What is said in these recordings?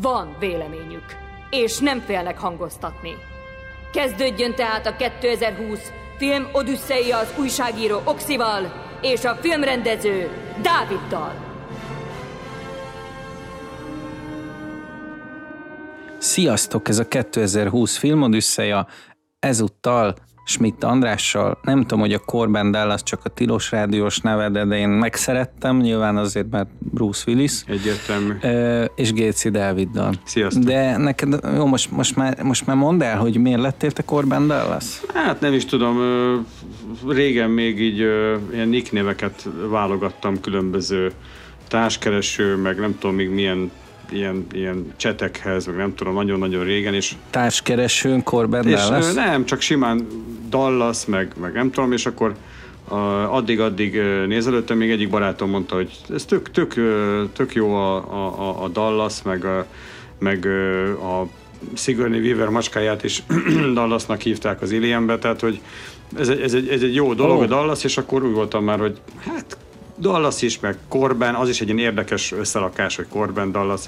Van véleményük, és nem félnek hangoztatni. Kezdődjön tehát a 2020 film Odüsszeia az újságíró Oxival és a filmrendező Dáviddal. Sziasztok, ez a 2020 film Odüsszeia. Ezúttal Schmidt Andrással. Nem tudom, hogy a Corben Dallas csak a tilos rádiós neve, de én megszerettem, nyilván azért, mert Bruce Willis. Egyértelmű. És Géci Dáviddal. Sziasztok. De neked, jó, most, most, már, most már mondd el, hogy miért lettél te Corben Dallas? Hát nem is tudom, régen még így ilyen nick neveket válogattam különböző társkereső, meg nem tudom még milyen ilyen, ilyen csetekhez, meg nem tudom, nagyon-nagyon régen, és... Társkeresőn korben és Dallas? Nem, csak simán Dallas, meg, meg nem tudom, és akkor addig-addig nézelődtem, még egyik barátom mondta, hogy ez tök, tök, tök jó a, a, a Dallas, meg, a, meg a Sigourney Weaver macskáját is Dallasnak hívták az Ilienbe, tehát hogy ez egy, ez egy, ez egy jó dolog oh. a Dallas, és akkor úgy voltam már, hogy hát Dallas is, meg Corben, az is egy ilyen érdekes összerakás, hogy Corben, Dallas.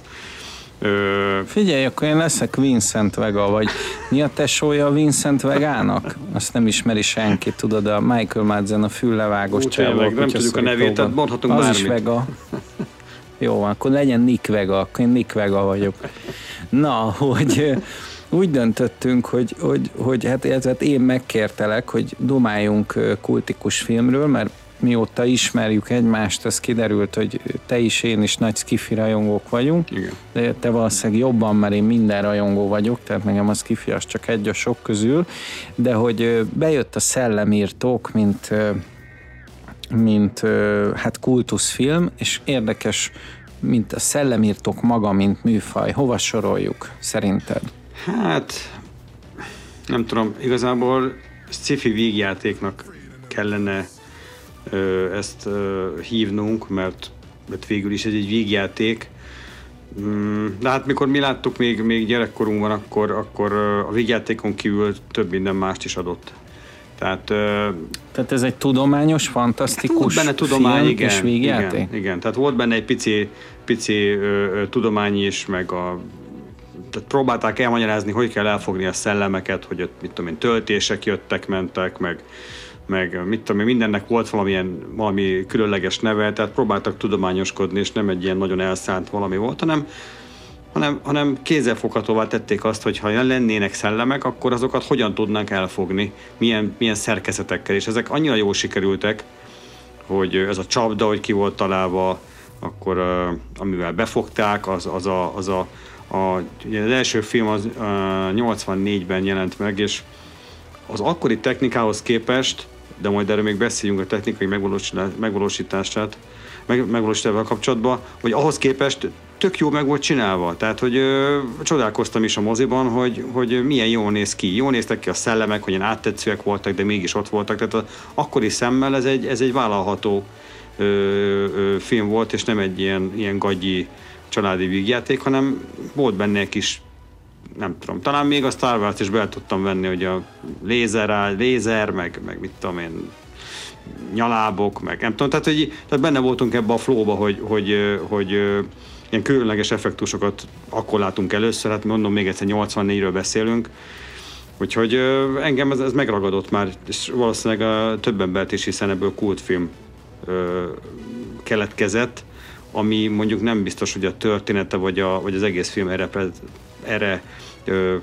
Ö... Figyelj, akkor én leszek Vincent Vega, vagy mi a tesója a Vincent Vegának? Azt nem ismeri senki, tudod, a Michael Madsen a füllevágos csávó. Nem tudjuk a nevét, tehát mondhatunk Az bármit. is Vega. Jó, akkor legyen Nick Vega, akkor én Nick Vega vagyok. Na, hogy úgy döntöttünk, hogy, hogy, hogy hát, hát én megkértelek, hogy domáljunk kultikus filmről, mert mióta ismerjük egymást, az kiderült, hogy te is, én is nagy skifi rajongók vagyunk. Igen. De te valószínűleg jobban, mert én minden rajongó vagyok, tehát nekem a skifi az csak egy a sok közül. De hogy bejött a szellemírtók, mint mint hát kultuszfilm, és érdekes, mint a szellemírtók maga, mint műfaj. Hova soroljuk szerinted? Hát, nem tudom, igazából sci-fi vígjátéknak kellene ezt hívnunk, mert, mert végül is ez egy végjáték. Mm, de hát mikor mi láttuk még, még gyerekkorunkban, akkor, akkor a végjátékon kívül több minden mást is adott. Tehát, Tehát ez egy tudományos, fantasztikus volt benne tudomány, film igen, és végjáték? Igen, igen, tehát volt benne egy pici, pici ö, tudomány is, meg a tehát próbálták elmagyarázni, hogy kell elfogni a szellemeket, hogy ott, mit tudom én, töltések jöttek, mentek, meg, meg mit tudom mindennek volt valamilyen, valami különleges neve, tehát próbáltak tudományoskodni, és nem egy ilyen nagyon elszánt valami volt, hanem hanem, hanem kézzelfoghatóvá tették azt, hogy ha lennének szellemek, akkor azokat hogyan tudnánk elfogni, milyen, milyen szerkezetekkel, és ezek annyira jól sikerültek, hogy ez a csapda, hogy ki volt találva, akkor amivel befogták, az, az a, az a, a az első film az 84-ben jelent meg, és az akkori technikához képest de majd erről még beszéljünk a technikai megvalósítását, meg, megvalósításával kapcsolatban, hogy ahhoz képest tök jó meg volt csinálva. Tehát, hogy ö, csodálkoztam is a moziban, hogy, hogy milyen jól néz ki. Jól néztek ki a szellemek, hogy ilyen áttetszőek voltak, de mégis ott voltak. Tehát az akkori szemmel ez egy, ez egy vállalható ö, ö, film volt, és nem egy ilyen, ilyen gagyi családi vígjáték, hanem volt benne egy kis nem tudom, talán még a Star Wars is be tudtam venni, hogy a lézer, lézer, meg, meg mit tudom én, nyalábok, meg nem tudom, tehát, hogy, tehát benne voltunk ebbe a flóba, hogy, hogy, hogy, hogy ilyen különleges effektusokat akkor látunk először, hát mondom, még egyszer 84-ről beszélünk, úgyhogy engem ez, ez megragadott már, és valószínűleg a több embert is, hiszen ebből kultfilm ö, keletkezett, ami mondjuk nem biztos, hogy a története vagy, a, vagy az egész film erre ö,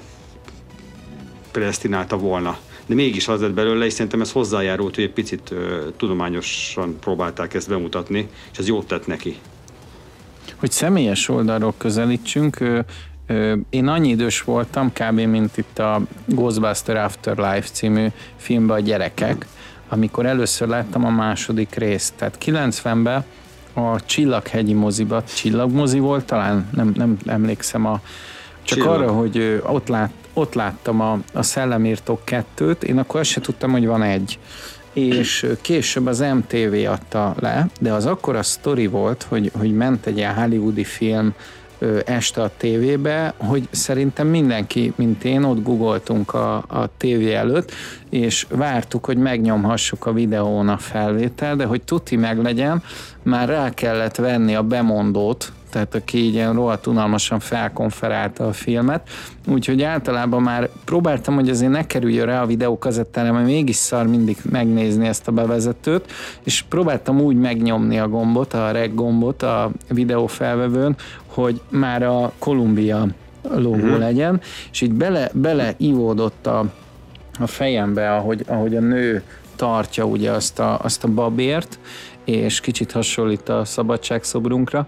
predestinálta volna. De mégis az lett belőle, és szerintem ez hozzájárult, hogy egy picit ö, tudományosan próbálták ezt bemutatni, és ez jót tett neki. Hogy személyes oldalról közelítsünk, ö, ö, én annyi idős voltam, kb. mint itt a Ghostbuster Afterlife című filmben a gyerekek, amikor először láttam a második részt. Tehát 90-ben a Csillaghegyi moziba, Csillagmozi volt talán, nem, nem emlékszem a Csak Csillag. arra, hogy ott, lát, ott láttam a, a Szellemírtók kettőt, én akkor azt se tudtam, hogy van egy és később az MTV adta le, de az akkor a sztori volt, hogy, hogy ment egy ilyen hollywoodi film este a tévébe, hogy szerintem mindenki, mint én, ott googoltunk a, a tévé előtt, és vártuk, hogy megnyomhassuk a videón a felvétel, de hogy tuti meg legyen, már rá kellett venni a bemondót, tehát aki így ilyen rohadt unalmasan felkonferálta a filmet, úgyhogy általában már próbáltam, hogy azért ne kerüljön rá a videókazettára, mert mégis szar mindig megnézni ezt a bevezetőt, és próbáltam úgy megnyomni a gombot, a reg gombot a videófelvevőn, hogy már a Columbia logó uh-huh. legyen, és így bele, bele ivódott a, a fejembe, ahogy, ahogy a nő tartja ugye azt a, azt a babért, és kicsit hasonlít a szabadságszobrunkra,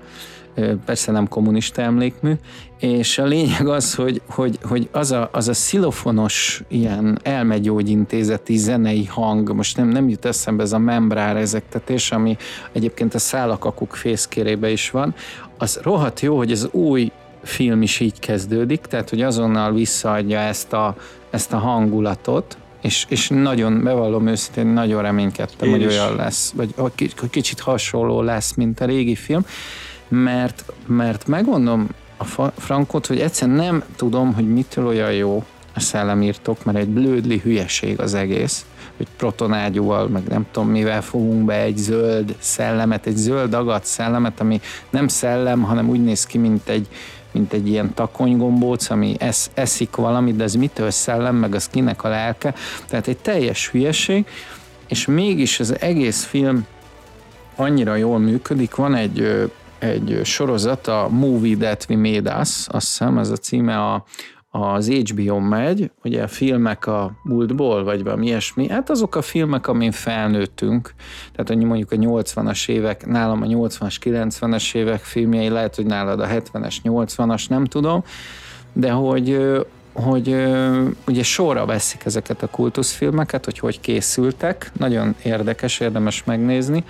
persze nem kommunista emlékmű, és a lényeg az, hogy, hogy, hogy az, a, az a szilofonos ilyen elmegyógyintézeti zenei hang, most nem, nem jut eszembe ez a membrár ezektetés, ami egyébként a szálakakuk fészkérébe is van, az rohadt jó, hogy az új film is így kezdődik, tehát hogy azonnal visszaadja ezt a, ezt a hangulatot, és, és nagyon, bevallom őszintén, nagyon reménykedtem, Én hogy is. olyan lesz, vagy hogy kicsit hasonló lesz, mint a régi film, mert, mert megmondom a Frankot, hogy egyszerűen nem tudom, hogy mitől olyan jó a szellemírtok, mert egy blödli hülyeség az egész, hogy protonágyúval, meg nem tudom mivel fogunk be egy zöld szellemet, egy zöld agat szellemet, ami nem szellem, hanem úgy néz ki, mint egy, mint egy ilyen takonygombóc, ami esz, eszik valamit, de ez mitől szellem, meg az kinek a lelke. Tehát egy teljes hülyeség, és mégis az egész film annyira jól működik. Van egy egy sorozat, a Movie That We Made Us, azt hiszem ez a címe a, az HBO megy, ugye a filmek a múltból, vagy valami ilyesmi, hát azok a filmek, amin felnőttünk, tehát hogy mondjuk a 80-as évek, nálam a 80-as, 90-es évek filmjei, lehet, hogy nálad a 70-es, 80-as, nem tudom, de hogy hogy ugye sorra veszik ezeket a kultuszfilmeket, hogy hogy készültek, nagyon érdekes, érdemes megnézni,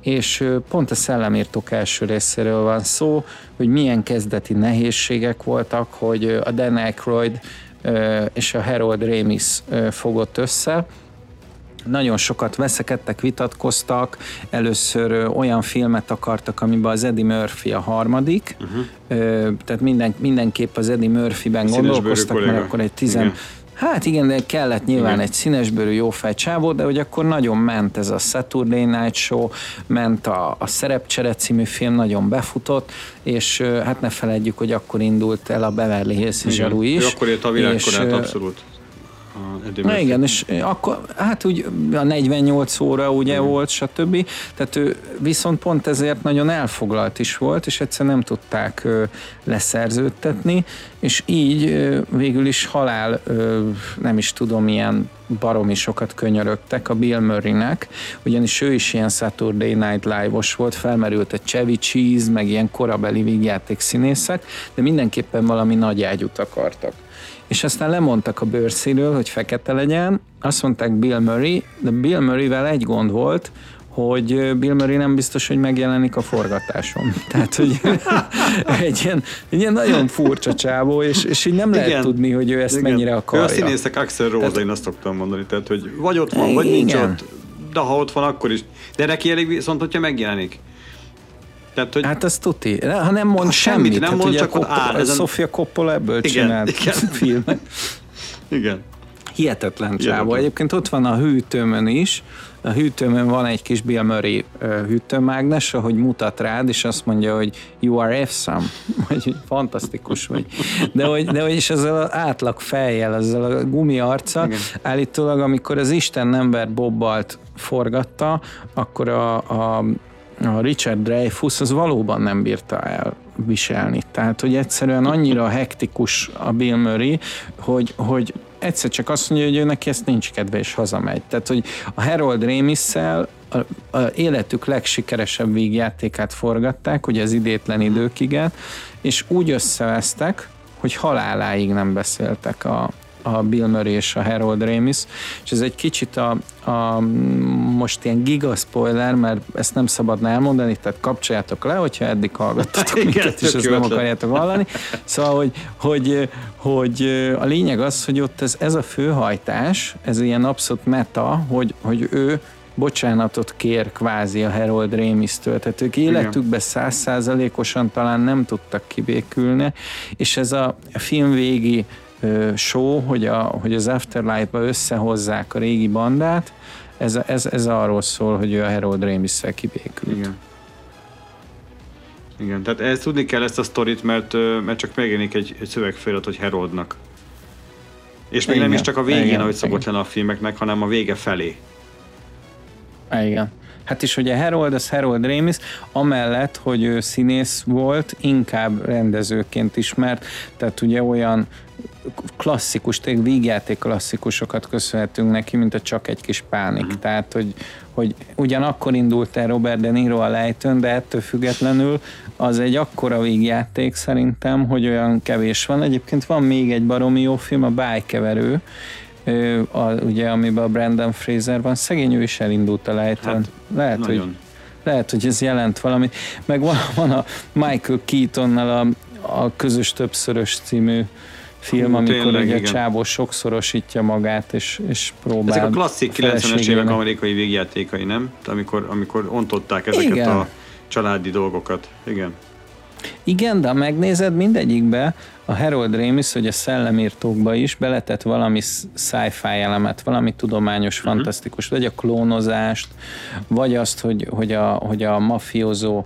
és pont a szellemírtók első részéről van szó, hogy milyen kezdeti nehézségek voltak, hogy a Dan Aykroyd és a Harold Ramis fogott össze, nagyon sokat veszekedtek, vitatkoztak, először olyan filmet akartak, amiben az Eddie Murphy a harmadik, uh-huh. tehát minden, mindenképp az Eddie Murphy-ben gondolkoztak, mert akkor egy tizen, Hát igen, de kellett nyilván igen. egy színesbőrű jófej csávó, de hogy akkor nagyon ment ez a Saturday Night Show, ment a, a Szerepcsere című film, nagyon befutott, és hát ne felejtjük, hogy akkor indult el a Beverly Hills is. Ő akkor ért a világkorát, abszolút. Na igen, és akkor hát úgy a 48 óra ugye igen. volt, stb. Tehát ő viszont pont ezért nagyon elfoglalt is volt, és egyszer nem tudták leszerződtetni, és így végül is halál, nem is tudom, milyen baromi sokat könyörögtek a Bill Murray-nek, ugyanis ő is ilyen Saturday Night Live-os volt, felmerült a Chevy Cheese, meg ilyen korabeli vígjáték színészek, de mindenképpen valami nagy ágyút akartak és aztán lemondtak a bőrszínről, hogy fekete legyen, azt mondták Bill Murray, de Bill Murrayvel egy gond volt, hogy Bill Murray nem biztos, hogy megjelenik a forgatáson. Tehát, hogy egy ilyen, egy ilyen nagyon furcsa csávó, és, és így nem lehet igen, tudni, hogy ő ezt igen. mennyire akarja. Ő a színészek Axel Rose, tehát, én azt szoktam mondani, tehát, hogy vagy ott van, vagy igen. nincs ott, de ha ott van, akkor is. De neki elég viszont, hogyha megjelenik. Tehát, hogy hát ez tuti. Ha nem mond semmit, semmit nem hát mond, csak Coppola, áll. Ezen... Sofia Coppola ebből igen, csinált igen. filmet. Igen. Hihetetlen csávó. Egyébként ott van a hűtőmön is, a hűtőmön van egy kis Bill Murray hűtőmágnes, ahogy mutat rád, és azt mondja, hogy you are awesome, hogy fantasztikus vagy. De hogy, de hogy is ezzel az átlag fejjel, ezzel a gumi arca, Igen. állítólag amikor az Isten ember Bobbalt forgatta, akkor a, a a Richard Dreyfuss az valóban nem bírta el viselni. Tehát, hogy egyszerűen annyira hektikus a Bill Murray, hogy, hogy egyszer csak azt mondja, hogy ő neki ezt nincs kedve, és hazamegy. Tehát, hogy a Harold ramis a, a életük legsikeresebb vígjátékát forgatták, ugye az idétlen időkig, és úgy összevesztek, hogy haláláig nem beszéltek a, a Bill Murray és a Harold Ramis, és ez egy kicsit a, a most ilyen giga spoiler, mert ezt nem szabadna elmondani, tehát kapcsoljátok le, hogyha eddig hallgattatok Igen, minket, és ezt nem akarjátok hallani. Szóval, hogy, hogy, hogy a lényeg az, hogy ott ez, ez a főhajtás, ez ilyen abszolút meta, hogy, hogy ő bocsánatot kér kvázi a Harold Ramis-től. Tehát ők életükben százszázalékosan talán nem tudtak kibékülni, és ez a film végi show, hogy, a, hogy az Afterlife-ba összehozzák a régi bandát, ez, ez, ez arról szól, hogy ő a Harold Ramis-szel kibékült. Igen. Igen, tehát ezt tudni kell ezt a sztorit, mert, mert csak megjelenik egy, egy szövegfelirat, hogy Haroldnak. És még igen, nem is csak a végén, igen, ahogy szokott lenne a filmeknek, hanem a vége felé. Igen. Hát is ugye Harold, az Harold Ramis, amellett, hogy ő színész volt, inkább rendezőként ismert, tehát ugye olyan klasszikus, tényleg vígjáték klasszikusokat köszönhetünk neki, mint a Csak egy kis pánik. Mm. Tehát, hogy, hogy ugyanakkor indult el Robert De Niro a lejtőn, de ettől függetlenül az egy akkora vígjáték szerintem, hogy olyan kevés van. Egyébként van még egy baromi jó film, a Bájkeverő, a, ugye, amiben a Brandon Fraser van, szegény ő is elindult a lejtőn. Hát, lehet, nagyon. hogy lehet, hogy ez jelent valamit. Meg van, van a Michael Keatonnal a, a Közös Többszörös című film, Hú, amikor tényleg, ugye a csávó sokszorosítja magát, és, és próbál Ezek a klasszik 90-es évek amerikai végjátékai, nem? Amikor, amikor ontották ezeket igen. a családi dolgokat. Igen. Igen, de ha megnézed mindegyikbe, a Harold Ramis, hogy a szellemírtókba is beletett valami sci-fi elemet, valami tudományos, uh-huh. fantasztikus, vagy a klónozást, vagy azt, hogy, hogy, a, hogy a mafiózó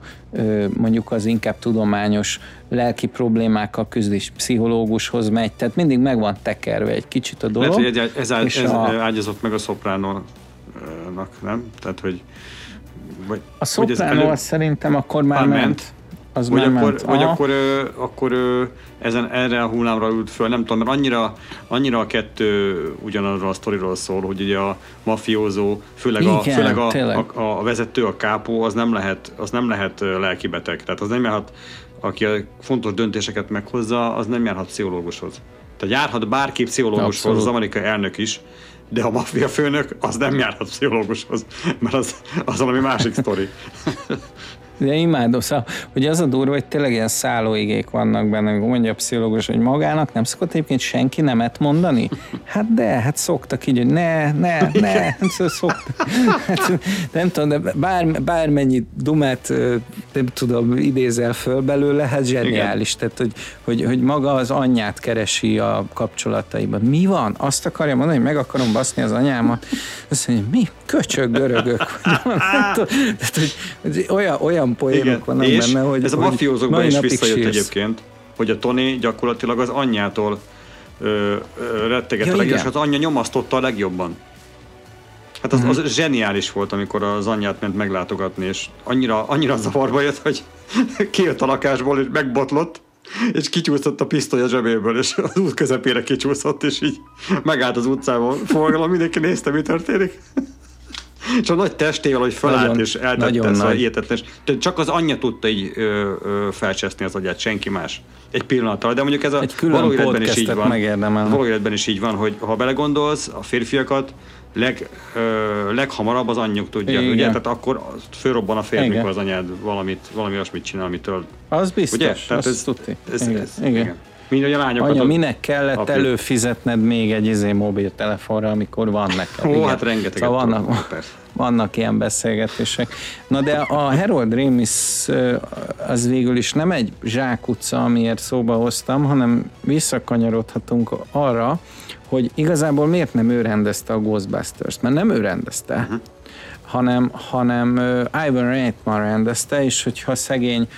mondjuk az inkább tudományos lelki problémákkal küzd, és pszichológushoz megy, tehát mindig meg van tekerve egy kicsit a dolog. Lehet, hogy ez, ez, ez a... ágyazott meg a szopránónak, nem? Tehát, hogy vagy, a szopránó elő... szerintem akkor már, már ment. ment az vagy akkor, ment. vagy akkor, ö, akkor ö, ezen, erre a hullámra ült föl, nem tudom, mert annyira, annyira a kettő ugyanarról a sztoriról szól, hogy ugye a mafiózó, főleg, Igen, a, főleg a, a, a, vezető, a kápó, az nem lehet, az nem lehet lelkibeteg. Tehát az nem járhat, aki a fontos döntéseket meghozza, az nem járhat pszichológushoz. Tehát járhat bárki pszichológushoz, Abszolút. az amerikai elnök is, de a maffia főnök az nem járhat pszichológushoz, mert az, az valami másik sztori. De imádom, szóval, hogy az a durva, hogy tényleg ilyen szállóigék vannak benne, amikor mondja a pszichológus, hogy magának nem szokott egyébként senki nemet mondani? Hát de, hát szoktak így, hogy ne, ne, ne, hát szoktak. Hát, nem tudom, de bár, bármennyi dumát nem tudom, idézel föl belőle, hát zseniális. Igen. Tehát, hogy, hogy, hogy maga az anyját keresi a kapcsolataiban. Mi van? Azt akarja mondani, hogy meg akarom baszni az anyámat? Azt mondja, mi? Köcsög görögök. Tehát, hogy olyan, olyan olyan poénok vannak és benne, hogy... ez a mafiózókban is visszajött sírsz. egyébként, hogy a Tony gyakorlatilag az anyjától ö, ö, rettegett ja, a legjobban, és az anyja nyomasztotta a legjobban. Hát az, uh-huh. az zseniális volt, amikor az anyját ment meglátogatni, és annyira, annyira zavarba jött, hogy kijött a lakásból, és megbotlott, és kicsúszott a pisztoly a zsebéből, és az út közepére kicsúszott, és így megállt az utcában. Forgalom, mindenki nézte, mi történik. És a nagy testével, hogy felállt nagyon, és eltette, nagyon szóval hihetetlen. Csak az anyja tudta így ö, ö, felcseszni az agyát, senki más. Egy pillanattal. De mondjuk ez a való életben is így van. Megérdemel. Való életben is így van, hogy ha belegondolsz, a férfiakat leg, ö, leghamarabb az anyjuk tudja, Igen. ugye? Tehát akkor fölrobban a fér, mikor az anyád valamit, valami olyasmit csinál, amitől... Az biztos, ugye? Tehát ez, tudti. Ez, ez, ez, igen. igen. Mind a lányokat. Anya, minek kellett apri. előfizetned még egy izé mobiltelefonra, amikor van neked? Ó, igen. hát rengeteg. Szóval vannak, vannak ilyen beszélgetések. Na de a Harold Ramis az végül is nem egy zsákutca, amiért szóba hoztam, hanem visszakanyarodhatunk arra, hogy igazából miért nem ő rendezte a Ghostbusters-t, mert nem ő rendezte, uh-huh. hanem, hanem Ivan Reitman rendezte, és hogyha szegény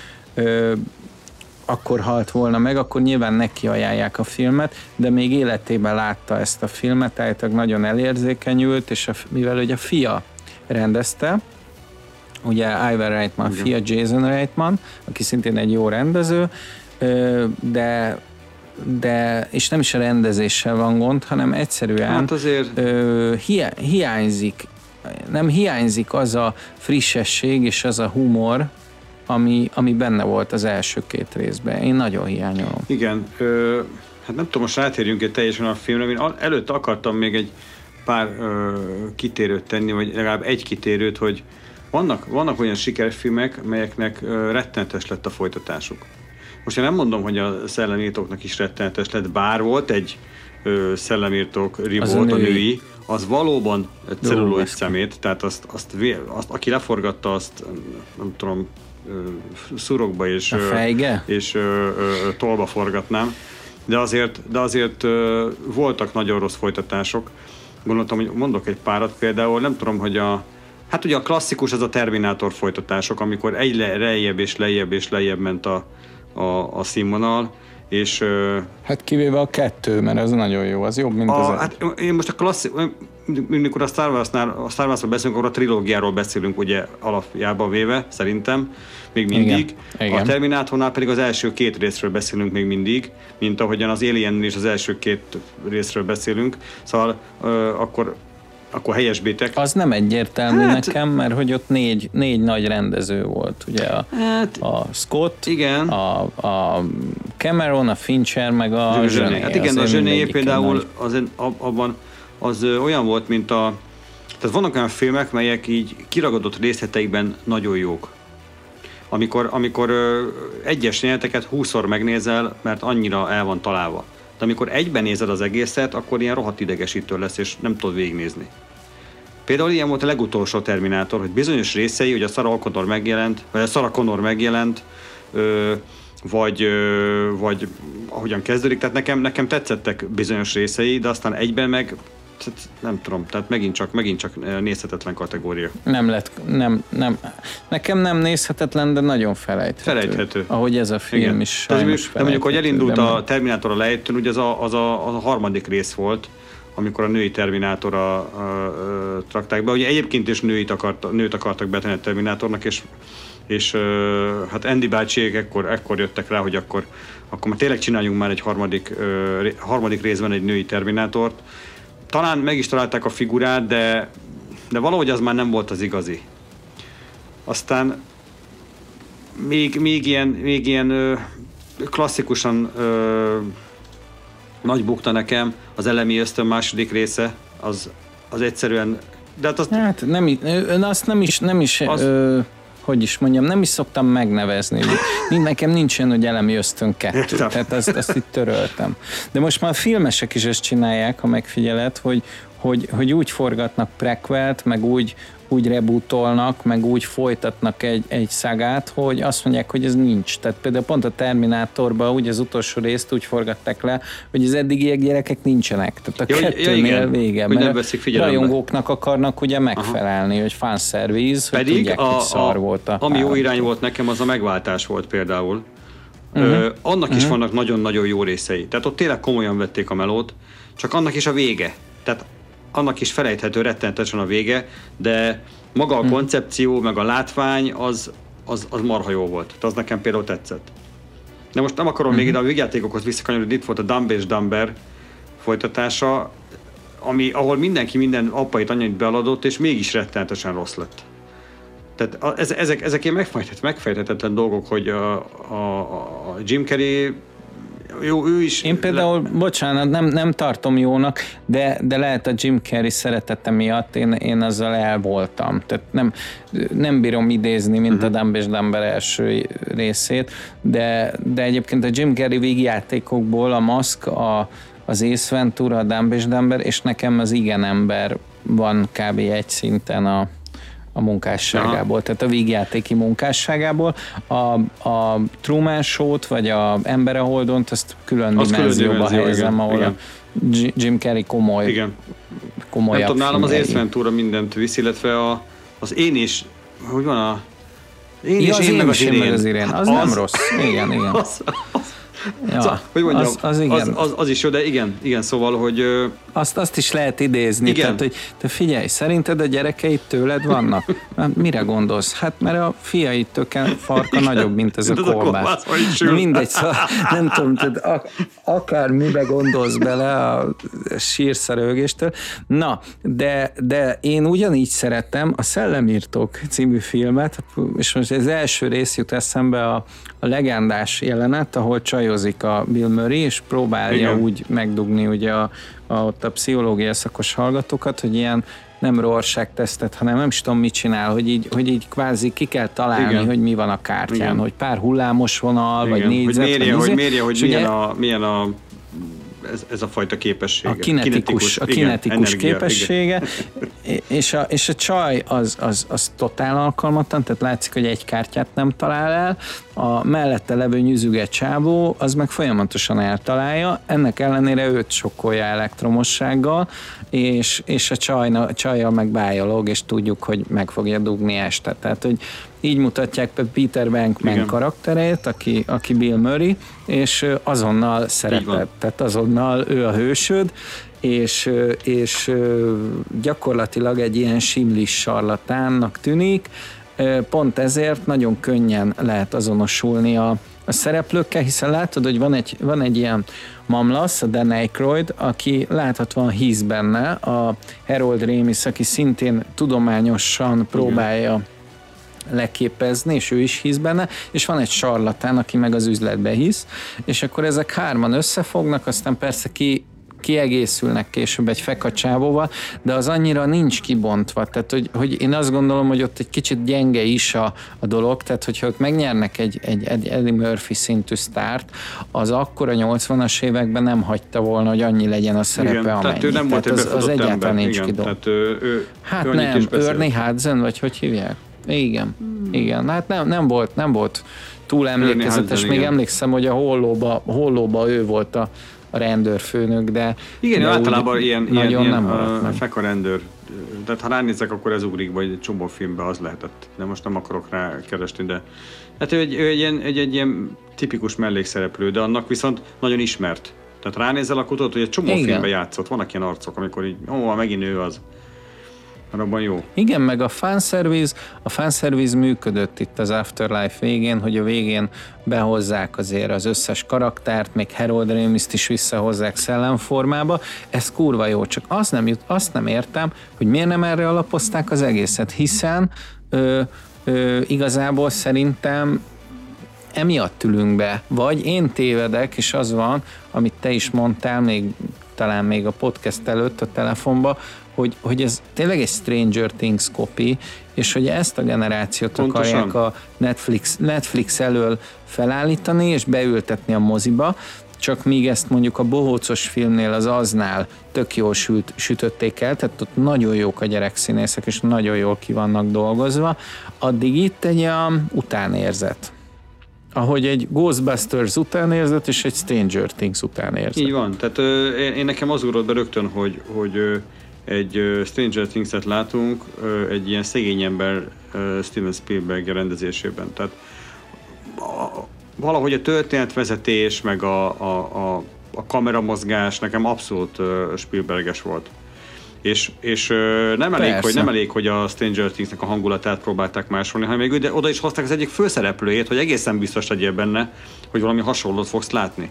akkor halt volna meg, akkor nyilván neki ajánlják a filmet, de még életében látta ezt a filmet, állítólag nagyon elérzékenyült, és a, mivel ugye a fia rendezte, ugye Ivan Reitman Igen. fia, Jason Reitman, aki szintén egy jó rendező, de de, és nem is a rendezéssel van gond, hanem egyszerűen hát azért... ö, hiányzik, nem hiányzik az a frissesség és az a humor, ami, ami benne volt az első két részben. Én nagyon hiányolom. Igen, ö, Hát nem tudom, most rátérjünk egy teljesen a filmre. Én előtt akartam még egy pár ö, kitérőt tenni, vagy legalább egy kitérőt, hogy vannak, vannak olyan sikerfilmek, melyeknek ö, rettenetes lett a folytatásuk. Most én nem mondom, hogy a szellemírtóknak is rettenetes lett, bár volt egy ö, szellemírtók ribót, a, a női, az valóban celluloid szemét, tehát azt, azt, azt, aki leforgatta, azt nem tudom, szurokba és, és tolba forgatnám, de azért, de azért voltak nagyon rossz folytatások. Gondoltam, hogy mondok egy párat például, nem tudom, hogy a Hát ugye a klasszikus az a Terminátor folytatások, amikor egy lejjebb és lejjebb és lejjebb ment a, a, a színvonal, és... Hát kivéve a kettő, mert ez nagyon jó, az jobb, mint a, az Hát én most a klasszik, mikor a Star, Wars-nál, a Star Wars-ról beszélünk, akkor a trilógiáról beszélünk ugye alapjában véve, szerintem, még mindig. Igen, igen. A Terminátornál pedig az első két részről beszélünk még mindig, mint ahogyan az Alien is az első két részről beszélünk. Szóval uh, akkor akkor helyesbítek. Az nem egyértelmű hát, nekem, mert hogy ott négy, négy nagy rendező volt, ugye a, hát, a Scott, igen. A, a Cameron, a Fincher, meg a Zsöné. Hát igen, a Zsöné például az, abban az olyan volt, mint a tehát vannak olyan filmek, melyek így kiragadott részleteikben nagyon jók. Amikor, amikor egyes jeleneteket húszszor megnézel, mert annyira el van találva. De amikor egyben nézed az egészet, akkor ilyen rohadt idegesítő lesz, és nem tudod végignézni. Például ilyen volt a legutolsó Terminátor, hogy bizonyos részei, hogy a Sarah Connor megjelent, vagy a Sarah Connor megjelent, vagy, ö, vagy ahogyan kezdődik, tehát nekem, nekem tetszettek bizonyos részei, de aztán egyben meg nem tudom, tehát megint csak, megint csak nézhetetlen kategória. Nem lett, nem, nem. Nekem nem nézhetetlen, de nagyon felejthető. Felejthető. Ahogy ez a film Igen. is sajnos De mondjuk, hogy elindult a Terminátor a lejtőn, ugye az a, az, a, az a harmadik rész volt, amikor a női Terminátora a, a, a, trakták be. Ugye egyébként is nőit akart, nőt akartak betenni a Terminátornak, és, és hát Andy bácsiék ekkor, ekkor jöttek rá, hogy akkor, akkor már tényleg csináljunk már egy harmadik, harmadik részben egy női Terminátort. Talán meg is találták a figurát, de, de valahogy az már nem volt az igazi. Aztán még, még ilyen, még ilyen uh, klasszikusan uh, nagy bukta nekem, az elemi ösztön második része, az, az egyszerűen... De hát, azt, hát nem, azt nem is, nem is az, ö, hogy is mondjam, nem is szoktam megnevezni. Nekem nincsen, hogy elemi ösztön kettő, Értem. tehát azt, azt itt töröltem. De most már a filmesek is ezt csinálják, ha megfigyeled, hogy, hogy, hogy úgy forgatnak prequelt, meg úgy, úgy rebootolnak, meg úgy folytatnak egy, egy szagát, hogy azt mondják, hogy ez nincs. Tehát például pont a Terminátorban úgy az utolsó részt úgy forgatták le, hogy az eddigiek gyerekek nincsenek. Tehát a ja, kettőnél ja, vége, mert nem rajongóknak akarnak ugye megfelelni, Aha. hogy fanszerviz, hogy Pedig tudják, a, hogy szar volt a Ami jó irány volt nekem, az a megváltás volt például. Uh-huh. Ö, annak uh-huh. is mhm. vannak nagyon-nagyon jó részei. Tehát ott tényleg komolyan vették a melót, csak annak is a vége. Tehát annak is felejthető rettenetesen a vége, de maga a hm. koncepció, meg a látvány, az, az, az marha jó volt. Tehát az nekem például tetszett. De most nem akarom uh-huh. még ide a végjátékokhoz visszakanyarodni, itt volt a Dumb és Dumber folytatása, ami, ahol mindenki minden apait, anyait bealadott, és mégis rettenetesen rossz lett. Tehát ezek, ezek ilyen megfejthetetlen dolgok, hogy a, a, a Jim Carrey jó, ő is... Én például, le... bocsánat, nem, nem tartom jónak, de, de lehet a Jim Carrey szeretete miatt én, én azzal el voltam. Tehát nem, nem bírom idézni, mint uh-huh. a Dumb és Dumber első részét, de, de egyébként a Jim Carrey végjátékokból a Mask, a, az Ace Ventura, a Dumb és Dumber, és nekem az Igen ember van kb. egy szinten a, a munkásságából, Aha. tehát a vígjátéki munkásságából. A, a Truman Show-t, vagy a Ember a Holdont, azt külön az dimenzióba helyezem, igen. ahol igen. a Jim Carrey komoly igen. komoly Nem tudom, nálam az Ace Ventura mindent visz, illetve a, az én is, hogy van a én ja, is, az én, én meg az, irén. Meg az irén. Az, az nem rossz. Igen, igen. Az, az, Ja, szóval, hogy mondjam, az, az, igen. Az, az, az, is jó, de igen, igen, szóval, hogy... Azt, azt is lehet idézni, igen. tehát, hogy te figyelj, szerinted a gyerekeid tőled vannak? Mire gondolsz? Hát, mert a fiai töken farka igen. nagyobb, mint ez a kolbász. Na mindegy, szóval nem tudom, tehát akár mibe gondolsz bele a sírszerőgéstől. Na, de, de én ugyanígy szerettem a Szellemírtók című filmet, és most az első rész jut eszembe a, a legendás jelenet, ahol csajod stírozik a Bill Murray, és próbálja Igen. úgy megdugni ugye a, a, ott a pszichológia szakos hallgatókat, hogy ilyen nem Rorschach tesztet, hanem nem is tudom mit csinál, hogy így, hogy így kvázi ki kell találni, Igen. hogy mi van a kártyán, Igen. hogy pár hullámos vonal, vagy Igen. négyzet, hogy mérje, vagy hogy, mérje, hogy milyen, ugye a, milyen a ez, ez a fajta képesség. a kinetikus, a igen, kinetikus energia, képessége, és a, és a csaj az, az, az totál alkalmatlan, tehát látszik, hogy egy kártyát nem talál el, a mellette levő nyüzüge csávó, az meg folyamatosan eltalálja, ennek ellenére őt sokkolja elektromossággal, és, és a csajna, csajjal meg bájolog, és tudjuk, hogy meg fogja dugni este. Tehát, hogy így mutatják be Peter Bankman Igen. karakterét, aki, aki Bill Murray, és azonnal van. szeretett, tehát azonnal ő a hősöd, és, és gyakorlatilag egy ilyen simlis sarlatánnak tűnik, pont ezért nagyon könnyen lehet azonosulni a, a szereplőkkel, hiszen látod, hogy van egy, van egy ilyen mamlasz, a Dan Aykroyd, aki láthatóan hisz benne, a Harold Ramis, aki szintén tudományosan próbálja leképezni, és ő is hisz benne, és van egy sarlatán, aki meg az üzletbe hisz, és akkor ezek hárman összefognak, aztán persze ki kiegészülnek később egy fekacsávóval, de az annyira nincs kibontva, tehát hogy, hogy én azt gondolom, hogy ott egy kicsit gyenge is a, a dolog, tehát hogyha ott megnyernek egy, egy, egy Eddie Murphy szintű sztárt, az akkor a 80-as években nem hagyta volna, hogy annyi legyen a szerepe, Igen, amennyi. tehát ő nem volt egy az, az egyáltalán ember. nincs Igen, tehát Hát ő nem. Ernie Hudson, vagy hogy hívják? Igen, igen. Hát nem, nem volt, nem volt túl emlékezetes. Még igen. emlékszem, hogy a hollóba, hollóba ő volt a, a rendőrfőnök, de Igen, de általában ilyen, ilyen, ilyen nem uh, feka rendőr. Tehát ha ránézek, akkor ez ugrik, vagy egy csomó filmben az lehetett. De most nem akarok rá keresni, de hát ő egy, ő egy, ilyen, egy, egy ilyen tipikus mellékszereplő, de annak viszont nagyon ismert. Tehát ránézel, akkor tudod, hogy egy csomó Igen. filmben játszott. Vannak ilyen arcok, amikor így, ó, megint ő az. Mert abban jó. Igen, meg a fanservice, a fanservice működött itt az Afterlife végén, hogy a végén behozzák azért az összes karaktert, még Harold Ramis-t is visszahozzák szellemformába. Ez kurva jó, csak azt nem, jut, azt nem értem, hogy miért nem erre alapozták az egészet, hiszen ö, ö, igazából szerintem emiatt ülünk be, vagy én tévedek, és az van, amit te is mondtál, még talán még a podcast előtt a telefonba, hogy, hogy ez tényleg egy Stranger Things copy, és hogy ezt a generációt Pontosan. akarják a Netflix, Netflix elől felállítani, és beültetni a moziba, csak míg ezt mondjuk a bohócos filmnél, az aznál tök jól sült, sütötték el, tehát ott nagyon jók a gyerekszínészek, és nagyon jól ki vannak dolgozva, addig itt egy um, utánérzet. Ahogy egy Ghostbusters utánérzet, és egy Stranger Things utánérzet. Így van. Tehát ö, én, én nekem az ugrott be rögtön, hogy, hogy ö, egy Stranger Things-et látunk egy ilyen szegény ember Steven Spielberg rendezésében. Tehát a, valahogy a történetvezetés, meg a, a, a, a kameramozgás nekem abszolút Spielberges volt. És, és nem, elég, Persze. hogy, nem elég, hogy a Stranger Things-nek a hangulatát próbálták másolni, hanem még oda is hozták az egyik főszereplőjét, hogy egészen biztos legyél benne, hogy valami hasonlót fogsz látni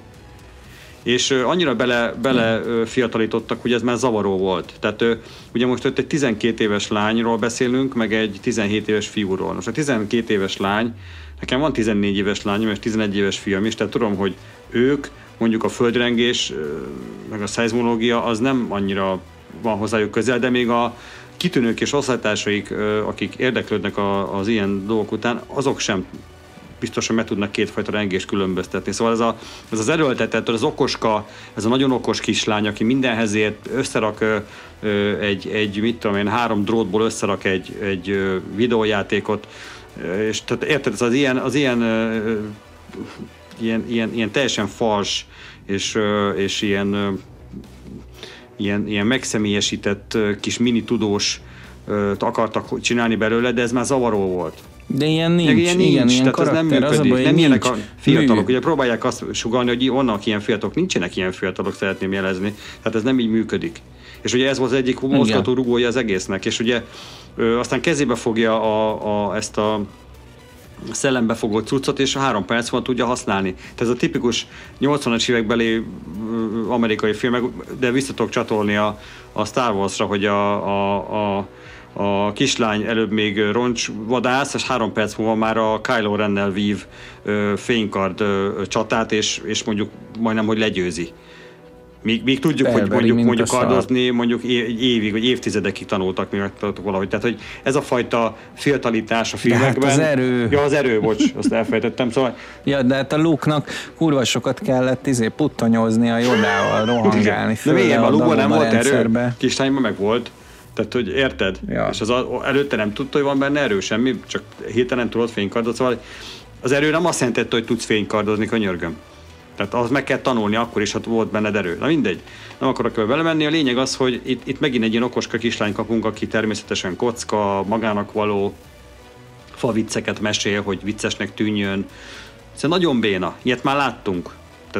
és annyira bele, bele ö, fiatalítottak, hogy ez már zavaró volt. Tehát ugye most ott egy 12 éves lányról beszélünk, meg egy 17 éves fiúról. Most a 12 éves lány, nekem van 14 éves lányom, és 11 éves fiam is, tehát tudom, hogy ők, mondjuk a földrengés, meg a szeizmológia, az nem annyira van hozzájuk közel, de még a kitűnők és osztálytársaik, akik érdeklődnek az ilyen dolgok után, azok sem biztosan meg tudnak kétfajta rengést különböztetni. Szóval ez, a, ez az erőltetett, az okoska, ez a nagyon okos kislány, aki mindenhez ért, összerak ö, ö, egy, egy, mit tudom én, három drótból összerak egy, egy ö, videójátékot, és tehát érted, ez az ilyen, az ilyen, ö, ilyen, ilyen, ilyen teljesen fals, és, ö, és ilyen, ö, ilyen, ilyen megszemélyesített kis mini tudós akartak csinálni belőle, de ez már zavaró volt. De ilyen nincs, Meg ilyen nincs, igen, ilyen tehát ez nem karakter, az a működik. baj, nem ilyenek a fiatalok. mű. Ugye próbálják azt sugalni, hogy vannak ilyen fiatalok, nincsenek ilyen fiatalok, szeretném jelezni. Tehát ez nem így működik. És ugye ez volt az egyik mozgató rugója az egésznek, és ugye ö, aztán kezébe fogja a, a, ezt a szellembe fogott cuccot, és a három perc van tudja használni. Tehát ez a tipikus 80-as évekbeli amerikai filmek, de vissza tudok csatolni a, a Star Wars-ra, hogy a, a, a a kislány előbb még roncsvadász, és három perc múlva már a Kylo Rennel vív fénykard csatát, és, és mondjuk majdnem, hogy legyőzi. Míg, míg tudjuk, Elveri, hogy mondjuk, mondjuk kardozni, mondjuk évig vagy évtizedekig tanultak még valahogy. Tehát, hogy ez a fajta fiatalitás a filmekben. De hát az erő. Ja, az erő, bocs, azt elfejtettem. Szóval... Ja, de hát a Luke-nak kurva sokat kellett izé puttanyozni a Jodával, rohangálni. De miért? A Luke nem volt erő, kislányban meg volt. Tehát, hogy érted? Ja. És az előtte nem tudta, hogy van benne erő, semmi, csak hirtelen tudott fénykardot, szóval az erő nem azt jelenti, hogy tudsz fénykardozni, könyörgöm. Tehát az meg kell tanulni akkor is, ha volt benned erő. Na mindegy, nem akarok ebbe belemenni. A lényeg az, hogy itt, itt megint egy ilyen okoska kislány kapunk, aki természetesen kocka, magának való, favicceket mesél, hogy viccesnek tűnjön. Ez nagyon béna. Ilyet már láttunk.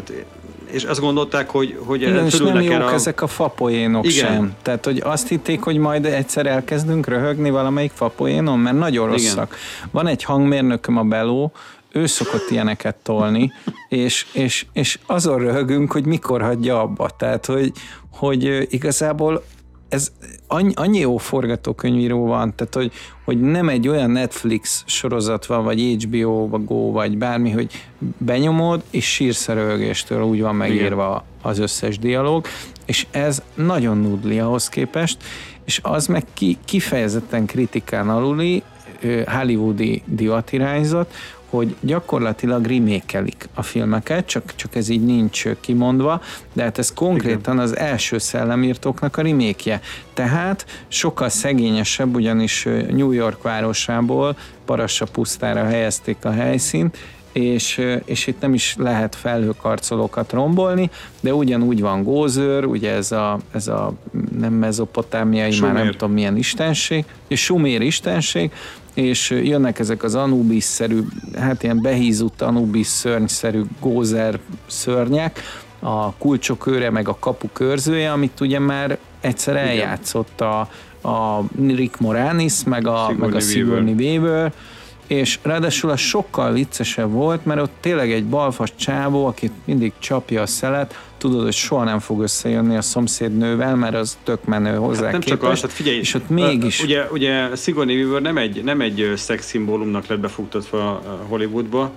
Tehát, és azt gondolták, hogy, hogy Igen, és nem jók a... ezek a fapoénok Igen. sem. Tehát, hogy azt hitték, hogy majd egyszer elkezdünk röhögni valamelyik fapoénon, mert nagyon rosszak. Igen. Van egy hangmérnököm a Beló, ő szokott ilyeneket tolni, és, és, és azon röhögünk, hogy mikor hagyja abba. Tehát, hogy, hogy igazából ez annyi, annyi jó forgatókönyvíró van, tehát hogy, hogy nem egy olyan Netflix sorozat van, vagy HBO, vagy Go, vagy bármi, hogy benyomod, és sírsz röhögéstől, úgy van megírva Igen. az összes dialóg, és ez nagyon nudli ahhoz képest, és az meg ki, kifejezetten kritikán aluli, hollywoodi divatirányzat, hogy gyakorlatilag remékelik a filmeket, csak, csak ez így nincs kimondva, de hát ez konkrétan az első szellemírtóknak a remékje. Tehát sokkal szegényesebb, ugyanis New York városából Parassa pusztára helyezték a helyszínt, és, és itt nem is lehet felhőkarcolókat rombolni, de ugyanúgy van Gózőr, ugye ez a, ez a nem mezopotámiai, Sumér. már nem tudom milyen istenség, és Sumér istenség, és jönnek ezek az Anubis-szerű, hát ilyen behízott Anubis szörnyszerű gózer szörnyek, a kulcsokőre meg a kapu körzője, amit ugye már egyszer eljátszott a, a Rick Moranis, meg a, Sigourney meg a Sigourney Weaver, és ráadásul az sokkal viccesebb volt, mert ott tényleg egy balfas csávó, akit mindig csapja a szelet, tudod, hogy soha nem fog összejönni a szomszédnővel, mert az tök menő hozzá hát nem képest, csak az, hát figyelj, és ott mégis... Ugye, ugye Sigourney Weaver nem egy, nem egy szexszimbólumnak lett befogtatva Hollywoodba,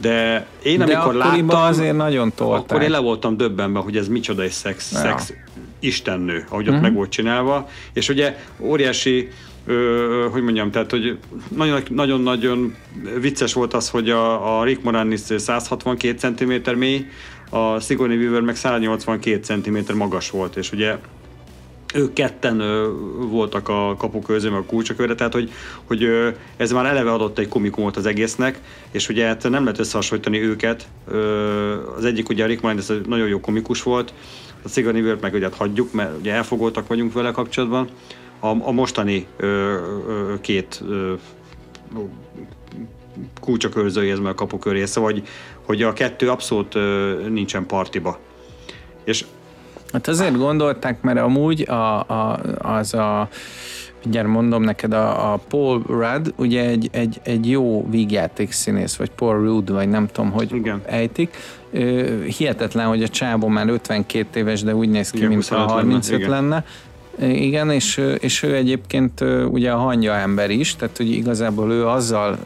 de én de amikor láttam... azért nagyon tolták. Akkor én le voltam döbbenve, hogy ez micsoda egy szex, ja. szex istennő, ahogy ott uh-huh. meg volt csinálva, és ugye óriási ö, hogy mondjam, tehát, hogy nagyon-nagyon vicces volt az, hogy a, a Rick Moranis 162 cm mély, a Sigourney Weaver meg 182 cm magas volt, és ugye ők ketten voltak a kapukőző, meg a kulcsokőre, tehát hogy, hogy ez már eleve adott egy komikumot az egésznek, és ugye hát nem lehet összehasonlítani őket. Az egyik ugye a Rick Moranis nagyon jó komikus volt, a Sigourney Weaver meg ugye hát hagyjuk, mert ugye elfogoltak vagyunk vele kapcsolatban, a, a mostani ö, ö, két ö, kulcsakörzőjéhez, meg a kapuköréhez, szóval hogy, hogy a kettő abszolút ö, nincsen partiba. És Hát azért gondolták, mert amúgy a, a, az a mindjárt mondom neked, a, a Paul Rudd ugye egy, egy, egy jó vígjáték színész, vagy Paul Rudd, vagy nem tudom, hogy Igen. ejtik. Hihetetlen, hogy a csábó már 52 éves, de úgy néz ki, Igen, mint 35 lenne. lenne igen, és, és ő egyébként ugye a hangya ember is, tehát hogy igazából ő azzal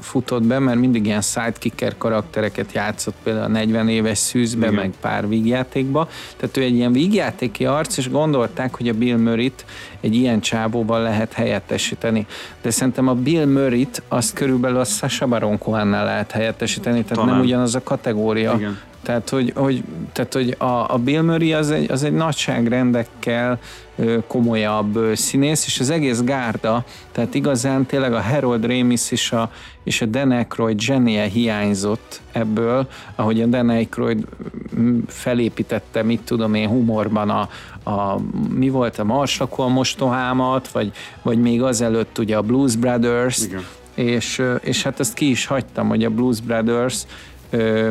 futott be, mert mindig ilyen sidekicker karaktereket játszott például a 40 éves szűzbe, Igen. meg pár vígjátékba. Tehát ő egy ilyen vígjátéki arc, és gondolták, hogy a Bill Murray-t egy ilyen csábóval lehet helyettesíteni. De szerintem a Bill Murray-t azt körülbelül a Sasha Baron Cohen-nel lehet helyettesíteni, tehát Talán. nem ugyanaz a kategória. Igen. Tehát, hogy, hogy, tehát, hogy a, a Bill Murray az egy, az egy nagyságrendekkel komolyabb színész, és az egész gárda, tehát igazán tényleg a Harold Ramis és a, és a Dan Aykroyd zsenie hiányzott ebből, ahogy a Dan Aykroyd felépítette, mit tudom én, humorban a, a mi volt a Marslakó a mostohámat, vagy, vagy még azelőtt ugye a Blues Brothers, Igen. És, és hát ezt ki is hagytam, hogy a Blues Brothers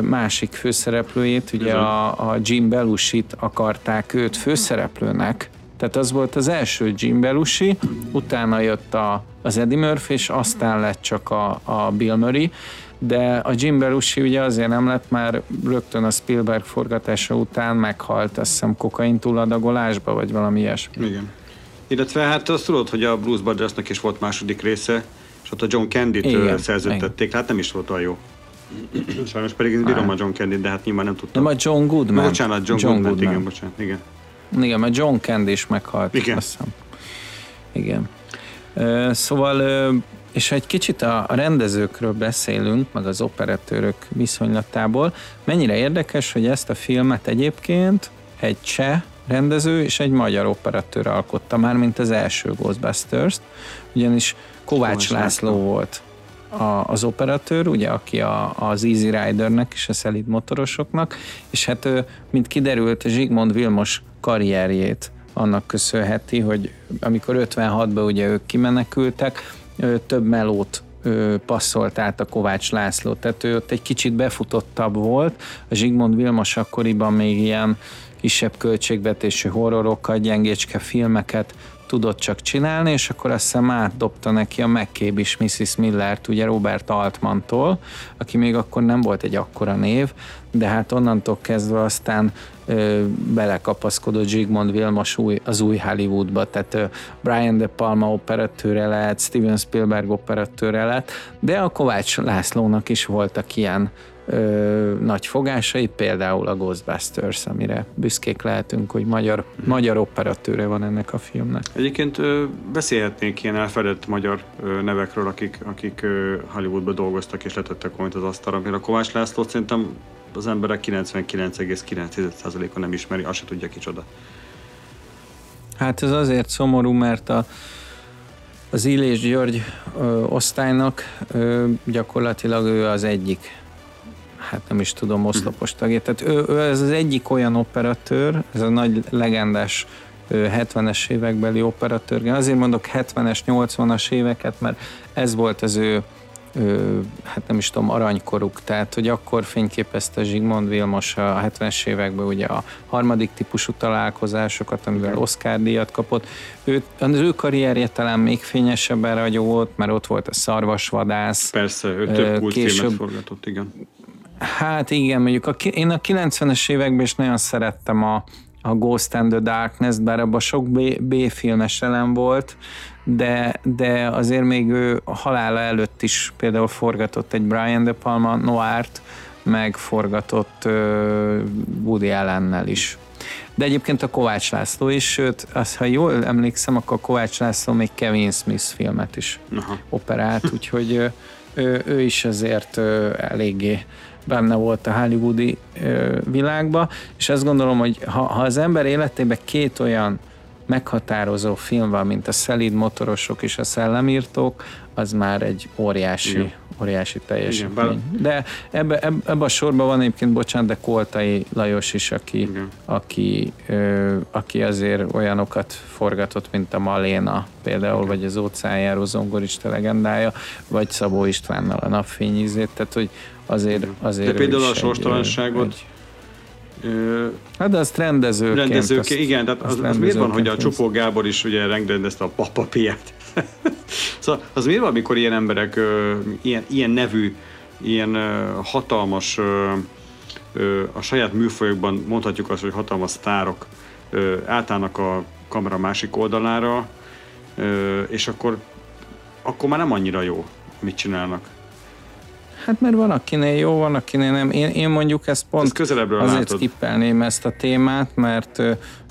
másik főszereplőjét, ugye a, a Jim Belushi-t akarták őt főszereplőnek, tehát az volt az első Jim Belushi, utána jött a, az Eddie Murphy, és aztán lett csak a, a Bill Murray, de a Jim Belushi ugye azért nem lett, már rögtön a Spielberg forgatása után meghalt, azt hiszem kokain túladagolásba, vagy valami ilyesmi. Igen. Illetve hát azt tudod, hogy a Blues Brothersnek is volt második része, és ott a John Candy-t szerződtették, hát nem is volt olyan jó. Sajnos pedig én bírom a John Candy, de hát nyilván nem tudtam. Nem a John Goodman. No, bocsánat, John, John Goodman, Goodman, igen, bocsánat, igen. Igen, mert John Candy is meghalt. Igen. Azt hiszem. Igen. Szóval, és ha egy kicsit a rendezőkről beszélünk, meg az operatőrök viszonylatából, mennyire érdekes, hogy ezt a filmet egyébként egy cseh rendező és egy magyar operatőr alkotta már, mint az első Ghostbusters-t, ugyanis Kovács, Kovács László, László volt a, az operatőr, ugye, aki a, az Easy Ridernek és a szelid motorosoknak, és hát mint kiderült, Zsigmond Vilmos karrierjét annak köszönheti, hogy amikor 56-ban ugye ők kimenekültek, több melót passzolt át a Kovács László, tehát ő ott egy kicsit befutottabb volt, a Zsigmond Vilmos akkoriban még ilyen kisebb költségvetésű horrorokat, gyengécske filmeket tudott csak csinálni, és akkor azt hiszem átdobta neki a McCabe is Mrs. Millert, ugye Robert Altmantól, aki még akkor nem volt egy akkora név, de hát onnantól kezdve aztán ö, belekapaszkodott Zsigmond Vilmos új, az új Hollywoodba, tehát ö, Brian De Palma operatőre lett, Steven Spielberg operatőre lett, de a Kovács Lászlónak is voltak ilyen ö, nagy fogásai, például a Ghostbusters, amire büszkék lehetünk, hogy magyar, magyar operatőre van ennek a filmnek. Egyébként ö, beszélhetnénk ilyen elfedett magyar ö, nevekről, akik, akik ö, Hollywoodban dolgoztak és letettek valamit az asztalra. Például a Kovács László szerintem az emberek 99,9%-a nem ismeri, azt se tudja kicsoda. Hát ez azért szomorú, mert a, az Illés György ö, osztálynak ö, gyakorlatilag ő az egyik hát nem is tudom, oszlopos tagja. Tehát ő, ő ez az egyik olyan operatőr, ez a nagy legendás 70-es évekbeli operatőr. Azért mondok 70-es, 80-as éveket, mert ez volt az ő, ő, hát nem is tudom, aranykoruk. Tehát, hogy akkor fényképezte Zsigmond Vilmos a 70-es években ugye a harmadik típusú találkozásokat, amivel Oscar díjat kapott. Ő, az ő karrierje talán még fényesebb erre volt, mert ott volt a Szarvasvadász. Persze, ő több kultfilmet forgatott, igen. Hát igen, mondjuk a, én a 90-es években is nagyon szerettem a, a Ghost and the Darkness, bár abban sok B, B-filmes elem volt, de, de azért még ő halála előtt is például forgatott egy Brian De Palma noárt, meg forgatott uh, Woody Allennel is. De egyébként a Kovács László is, sőt, az, ha jól emlékszem, akkor a Kovács László még Kevin Smith filmet is Aha. operált, úgyhogy ő, ő is azért eléggé benne volt a hollywoodi világba, és azt gondolom, hogy ha, ha az ember életében két olyan meghatározó film van, mint a Szelíd motorosok és a szellemírtók, az már egy óriási, Igen. óriási teljesítmény. Igen. De ebbe, ebbe, ebbe a sorban van egyébként, bocsánat, de Koltai Lajos is, aki, aki, ö, aki azért olyanokat forgatott, mint a Maléna például, Igen. vagy az óceánjáró zongorista legendája, vagy Szabó Istvánnal a napfényízét, tehát hogy azért, azért De például a sorstalanságot egy, Hát de azt rendezőként. Rendezőként, azt, igen, tehát az, az miért van, hogy a Csupó Gábor is ugye rendezte a papapiát? szóval az miért van, amikor ilyen emberek, ilyen, ilyen nevű, ilyen hatalmas, a saját műfajokban mondhatjuk azt, hogy hatalmas sztárok átállnak a kamera másik oldalára, és akkor, akkor már nem annyira jó, mit csinálnak. Hát mert van akinél jó, van akinél nem. Én, én mondjuk ezt pont ezt azért látod. skippelném ezt a témát, mert,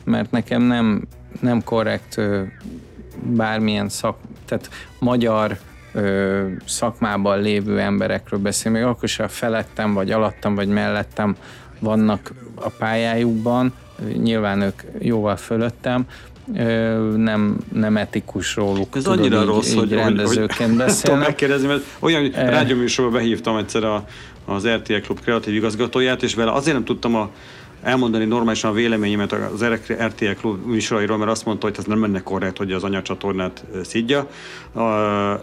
mert nekem nem, nem korrekt bármilyen szak, tehát magyar ö, szakmában lévő emberekről beszél, még akkor a felettem, vagy alattam, vagy mellettem vannak a pályájukban, nyilván ők jóval fölöttem, nem, nem etikus róluk. Ez tudod, annyira így, rossz, így hogy rendezőként hogy, beszélnek. Tudom megkérdezni, mert olyan, hogy rádióműsorban behívtam egyszer a, az RTL Klub kreatív igazgatóját, és vele azért nem tudtam a elmondani normálisan a véleményemet az RTL klub műsorairól, mert azt mondta, hogy ez nem menne korrekt, hogy az anyacsatornát szidja. Uh,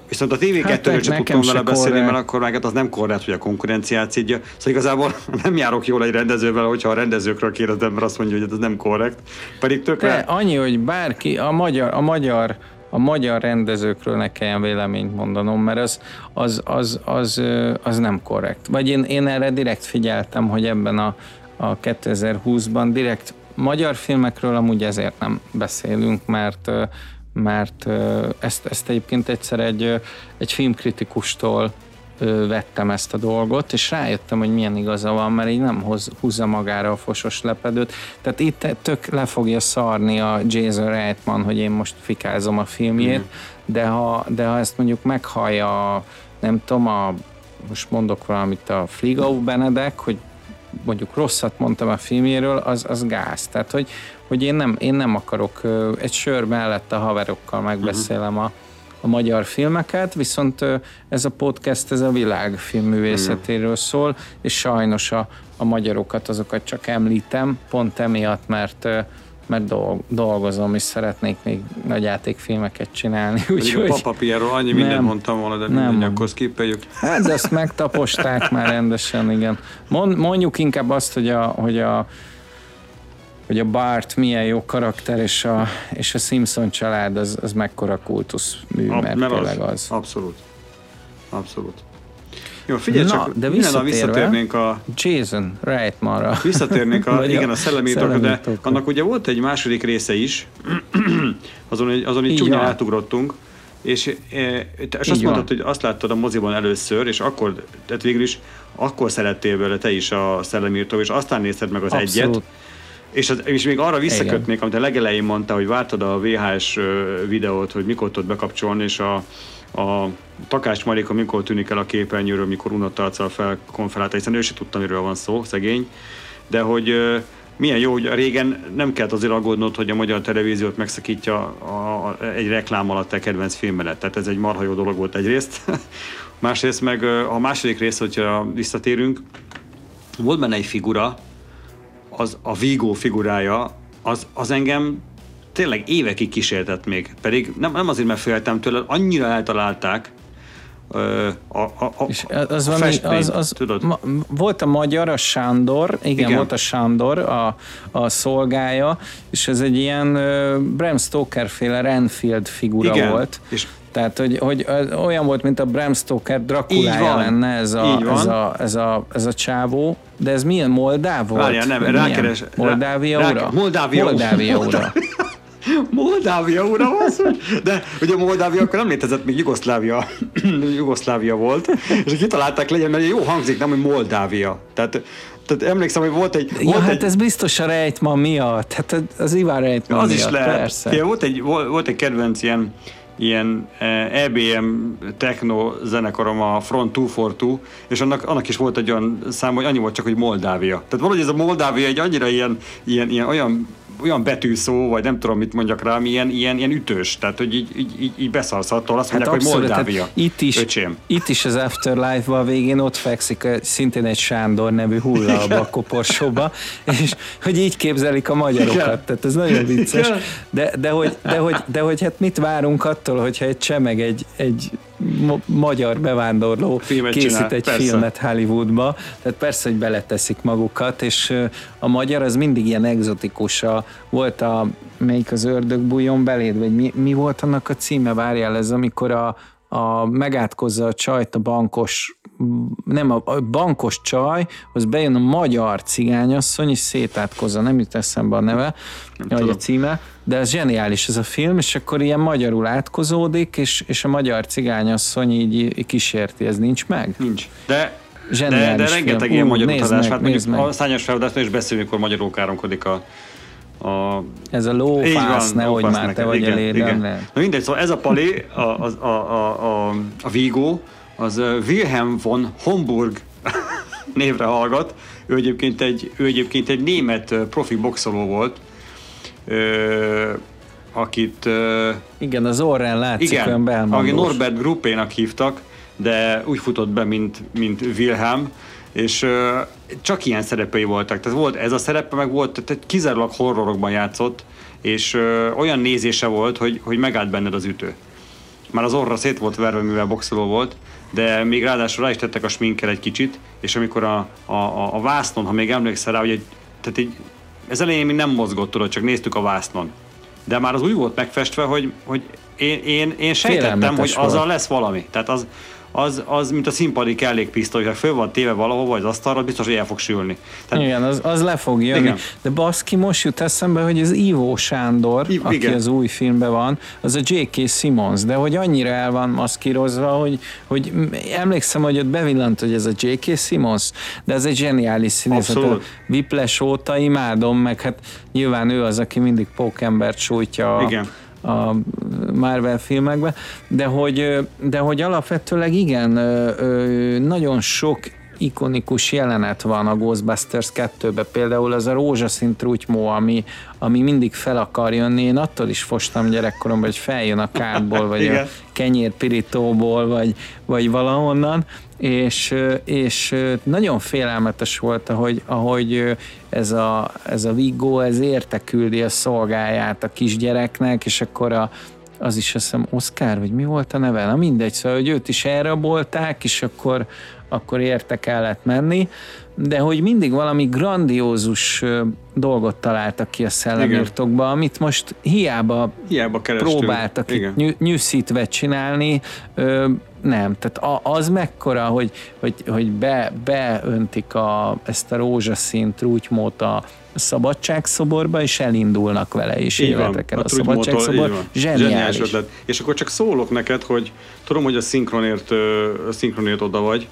viszont a TV2-ről hát, sem tudtam vele beszélni, mert akkor meg hát az nem korrekt, hogy a konkurenciát szidja. Szóval igazából nem járok jól egy rendezővel, hogyha a rendezőkről kérdezem, mert azt mondja, hogy ez nem korrekt. Pedig tökre... De annyi, hogy bárki, a magyar, a magyar a magyar rendezőkről ne kelljen véleményt mondanom, mert az, az, az, az, az nem korrekt. Vagy én, én erre direkt figyeltem, hogy ebben a a 2020-ban. Direkt magyar filmekről amúgy ezért nem beszélünk, mert mert ezt, ezt egyébként egyszer egy, egy filmkritikustól vettem ezt a dolgot, és rájöttem, hogy milyen igaza van, mert így nem hoz, húzza magára a fosos lepedőt. Tehát itt tök le fogja szarni a Jason Reitman, hogy én most fikázom a filmjét, mm. de, ha, de ha ezt mondjuk meghallja, nem tudom, a, most mondok valamit a Fligau Benedek, hogy mondjuk rosszat mondtam a filmjéről, az, az gáz. Tehát, hogy, hogy én, nem, én nem akarok egy sör mellett a haverokkal megbeszélem a, a magyar filmeket, viszont ez a podcast ez a világ filmművészetéről szól, és sajnos a, a magyarokat azokat csak említem, pont emiatt, mert mert dolgozom, és szeretnék még nagy játékfilmeket csinálni. Úgyhogy a Papa Piero, annyi mindent mondtam volna, de nem, mindegy, akkor skippeljük. Hát, de ezt megtaposták már rendesen, igen. Mondjuk inkább azt, hogy a, hogy a hogy a Bart milyen jó karakter, és a, és a Simpson család az, az mekkora kultuszmű, mert, mert tényleg az. az. Abszolút. Abszolút. Jó, figyelj Na, csak, de visszatérve, visszatérnénk a... Jason Reitmanra. Visszatérnénk a, igen, a szellemi de annak ugye volt egy második része is, azon, azon így csúnyán átugrottunk, és, e, és azt mondtad, hogy azt láttad a moziban először, és akkor, tehát végül is akkor szerettél vele te is a szellemi és aztán nézted meg az Abszolút. egyet, és, az, és még arra visszakötnék, amit a legelején mondta, hogy vártad a VHS videót, hogy mikor tudod bekapcsolni, és a, a Takács Marika mikor tűnik el a képernyőről, mikor unott arccal felkonferálta, hiszen ő se tudta, miről van szó, szegény, de hogy milyen jó, hogy régen nem kellett azért aggódnod, hogy a magyar televíziót megszakítja a, a, egy reklám alatt te kedvenc filmelet. Tehát ez egy marha jó dolog volt egyrészt. Másrészt meg a második rész, hogyha visszatérünk, volt benne egy figura, az a Vigo figurája, az, az engem tényleg évekig kísértett még. Pedig nem, nem azért, mert féltem tőle, annyira eltalálták, a, a, a, és az, a festmény, az, az tudod? Ma, volt a magyar, a Sándor, igen, igen. volt a Sándor, a, a szolgája, és ez egy ilyen Bram Stoker féle Renfield figura igen. volt. És tehát, hogy, hogy olyan volt, mint a Bram Stoker Drakulája lenne ez a, ez, a, ez, a, ez a csávó, de ez milyen Moldáv volt? Várjál, nem, rákeres. Moldávia rá, ura? Moldávia, Moldávia ura. Moldávia ura van De ugye Moldávia akkor nem létezett, még Jugoszlávia, Jugoszlávia volt, és kitalálták legyen, mert jó hangzik, nem, hogy Moldávia. Tehát tehát emlékszem, hogy volt egy... Ja, volt hát egy... ez biztos a rejtma miatt, hát az Iván rejtma Az miatt, is lehet. persze. Ja, volt, egy, volt egy kedvenc ilyen ilyen EBM techno zenekarom a Front 242, és annak, annak is volt egy olyan szám, hogy annyi volt csak, hogy Moldávia. Tehát valahogy ez a Moldávia egy annyira ilyen, ilyen, ilyen olyan olyan betűszó, vagy nem tudom, mit mondjak rá, ilyen, ilyen, ilyen ütős, tehát hogy így, így, így, beszarsz attól, azt mondják, hát hogy Moldávia. Itt is, öcsém. itt is az Afterlife-ban végén ott fekszik szintén egy Sándor nevű hulla a koporsóba, és hogy így képzelik a magyarokat, Igen. tehát ez nagyon vicces. De, de, hogy, de, hogy, de hogy hát mit várunk attól, hogyha egy csemeg egy, egy magyar bevándorló filmet készít csinál, egy persze. filmet Hollywoodba, tehát persze, hogy beleteszik magukat, és a magyar az mindig ilyen egzotikus. A, volt a, melyik az ördög bújjon beléd, vagy mi, mi volt annak a címe, várjál ez, amikor a, a megátkozza a csajt a bankos nem a, a bankos csaj, az bejön a magyar cigányasszony, és szétátkozza, nem jut eszembe a neve, vagy a címe, de ez zseniális ez a film, és akkor ilyen magyarul átkozódik, és, és a magyar cigányasszony így kísérti, ez nincs meg? Nincs. De de, de rengeteg ilyen magyar utazás, hát mondjuk a szányos feladásnál is beszélünk, amikor magyarul káromkodik a, a... Ez a lófász, nehogy már neked. te vagy igen, igen. Na mindegy, szóval ez a pali, a, a, a, a, a Vigo, az Wilhelm von Homburg névre hallgat. Ő egyébként egy, ő egyébként egy német profi boxoló volt, ö, akit... Ö, igen, az orrán látszik igen, olyan belmondós. aki Norbert Gruppénak hívtak, de úgy futott be, mint, mint Wilhelm, és ö, csak ilyen szerepei voltak. Tehát volt ez a szerepe, meg volt, tehát kizárólag horrorokban játszott, és ö, olyan nézése volt, hogy, hogy megállt benned az ütő. Már az orra szét volt verve, mivel boxoló volt, de még ráadásul rá is tettek a sminker egy kicsit, és amikor a, a, a, a vásznon, ha még emlékszel rá, hogy egy, tehát egy, ez elején mi nem mozgott, tudod, csak néztük a vásznon. De már az úgy volt megfestve, hogy, hogy én, én, én sejtettem, hogy azzal lesz valami. Tehát az, az, az mint a színpadi kellékpisztoly, ha föl van téve valahova az asztalra, biztos, hogy el fog sülni. Tehát, igen, az, az le fog jönni. Igen. De baszki, most jut eszembe, hogy az Ivo Sándor, I- aki igen. az új filmben van, az a J.K. Simmons, de hogy annyira el van maszkírozva, hogy, hogy emlékszem, hogy ott bevillant, hogy ez a J.K. Simmons, de ez egy zseniális színész. A Whiplash óta imádom, meg hát nyilván ő az, aki mindig pókembert sújtja Igen a Marvel filmekben, de hogy, de hogy alapvetőleg igen, nagyon sok ikonikus jelenet van a Ghostbusters 2-ben, például az a rózsaszín trutymó, ami, ami mindig fel akar jönni. Én attól is fostam gyerekkoromban, hogy feljön a kádból, vagy a kenyérpirítóból, vagy, vagy valahonnan, és, és nagyon félelmetes volt, ahogy, ahogy ez a, ez a Vigo, ez érte küldi a szolgáját a kisgyereknek, és akkor a, az is azt hiszem Oscar, vagy mi volt a neve? Na mindegy, szóval, hogy őt is elrabolták, és akkor, akkor érte kellett menni, de hogy mindig valami grandiózus dolgot találtak ki a szellemírtokba, amit most hiába, hiába próbáltak Igen. itt nyűszítve csinálni, nem, tehát az mekkora, hogy, hogy, hogy be, beöntik a, ezt a rózsaszín trúgymót a szabadságszoborba, és elindulnak vele, és életek el a, a szabadságszobor. Zseniális. ötlet. És akkor csak szólok neked, hogy tudom, hogy a szinkronért, a szinkronért oda vagy,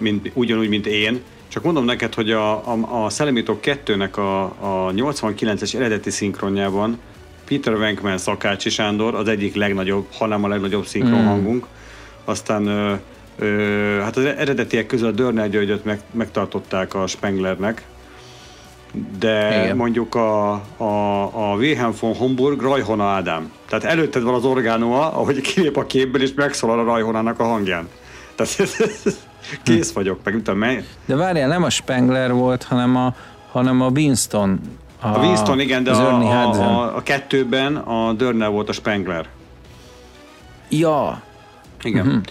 mint, ugyanúgy, mint én, csak mondom neked, hogy a, a, a Szellemítók 2-nek a, a 89-es eredeti szinkronjában Peter Venkman Szakácsi Sándor az egyik legnagyobb, hanem a legnagyobb szinkron mm. hangunk. Aztán ö, ö, hát az eredetiek közül a Dörner Györgyöt meg, megtartották a Spenglernek, de Igen. mondjuk a, a, a Wilhelm von Homburg Rajhona Ádám. Tehát előtted van az orgánuma, ahogy kilép a képből, és megszólal a Rajhonának a hangján. Tehát kész vagyok, meg tudom, mely. De várjál, nem a Spengler volt, hanem a, hanem a Winston. A, a Winston, igen, de a, a, a, a kettőben a Dörner volt a Spengler. Ja. Igen. Uh-huh.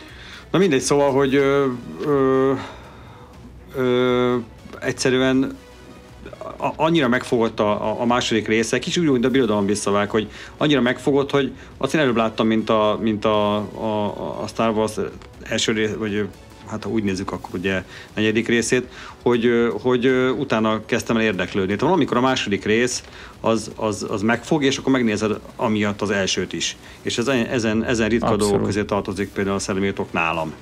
Na mindegy, szóval, hogy ö, ö, ö, egyszerűen annyira megfogott a, a második része, kicsit úgy, mint a birodalom visszavág, hogy annyira megfogott, hogy azt én előbb láttam, mint a, mint a, a, a Star Wars első rész, vagy hát ha úgy nézzük, akkor ugye negyedik részét, hogy, hogy utána kezdtem el érdeklődni. Tehát valamikor a második rész az, az, az megfog, és akkor megnézed amiatt az elsőt is. És ez, ezen, ezen ritka Abszolút. dolgok közé tartozik például a szellemírtok nálam.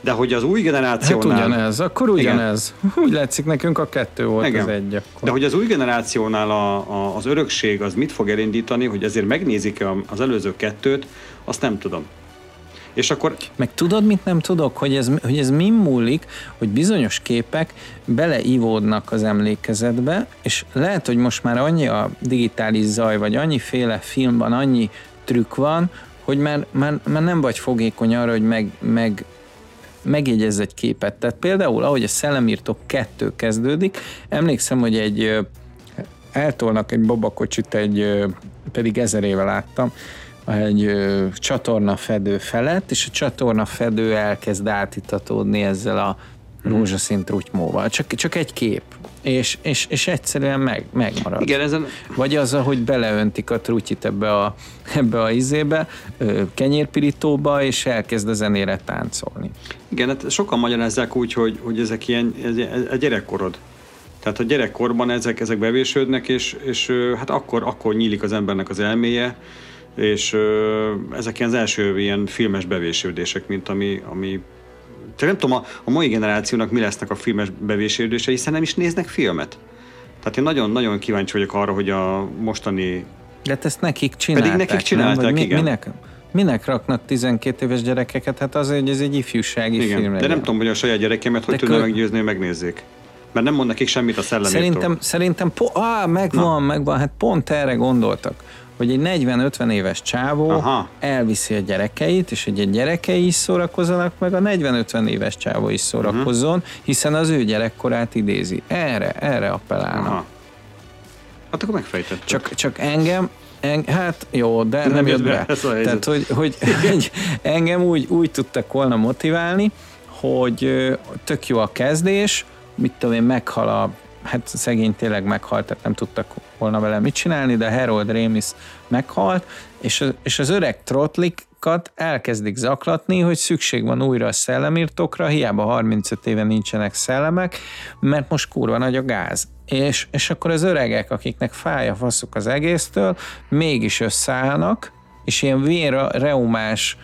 De hogy az új generációnál... Hát ugyanez, akkor ugyanez. Igen. Úgy látszik, nekünk a kettő volt Igen. az egy akkor. De hogy az új generációnál a, a, az örökség az mit fog elindítani, hogy ezért megnézik az előző kettőt, azt nem tudom. És akkor... Meg tudod, mit nem tudok? Hogy ez, hogy ez mi múlik, hogy bizonyos képek beleivódnak az emlékezetbe, és lehet, hogy most már annyi a digitális zaj, vagy annyiféle film van, annyi trükk van, hogy már, már, már nem vagy fogékony arra, hogy meg, meg megjegyez egy képet. Tehát például, ahogy a Szellemírtok 2 kezdődik, emlékszem, hogy egy eltolnak egy babakocsit, egy pedig ezer éve láttam, egy ö, csatorna fedő felett, és a csatorna fedő elkezd átitatódni ezzel a mhm. rózsaszín trutymóval. Csak, csak egy kép. És, és, és egyszerűen meg, megmarad. Igen, ezen... Vagy az, hogy beleöntik a trutyit ebbe a, ebbe a izébe, kenyérpirítóba, és elkezd a zenére táncolni. Igen, hát sokan magyarázzák úgy, hogy, hogy ezek ilyen, ez, a gyerekkorod. Tehát a gyerekkorban ezek, ezek bevésődnek, és, és hát akkor, akkor nyílik az embernek az elméje, és ö, ezek ilyen az első ilyen filmes bevésődések, mint ami, ami csak nem tudom, a, a mai generációnak mi lesznek a filmes bevésődései, hiszen nem is néznek filmet. Tehát én nagyon-nagyon kíváncsi vagyok arra, hogy a mostani... De ezt nekik csinálták. Pedig nekik csinálták, nem? mi, igen. Minek, minek raknak 12 éves gyerekeket? Hát azért, hogy ez egy ifjúsági igen. film. De nem tudom, hogy a saját gyerekemet hogy tudna kö... meggyőzni, hogy megnézzék. Mert nem mond nekik semmit a szellemértől. Szerintem, szerintem po- á, megvan, Na. megvan, hát pont erre gondoltak hogy egy 40-50 éves csávó Aha. elviszi a gyerekeit, és hogy a gyerekei is szórakozzanak, meg a 40-50 éves csávó is szórakozzon, uh-huh. hiszen az ő gyerekkorát idézi. Erre, erre appellálnak. Aha. Hát akkor megfejtettem. Csak, csak engem, en, hát jó, de nem, nem jött be. be. Tehát, hogy, hogy engem úgy, úgy tudtak volna motiválni, hogy tök jó a kezdés, mit tudom én, meghal a hát szegény tényleg meghalt, tehát nem tudtak volna vele mit csinálni, de Harold Ramis meghalt, és, és az öreg trotlikat elkezdik zaklatni, hogy szükség van újra a szellemírtokra, hiába 35 éve nincsenek szellemek, mert most kurva nagy a gáz. És, és akkor az öregek, akiknek fáj a faszuk az egésztől, mégis összeállnak, és ilyen vérreumás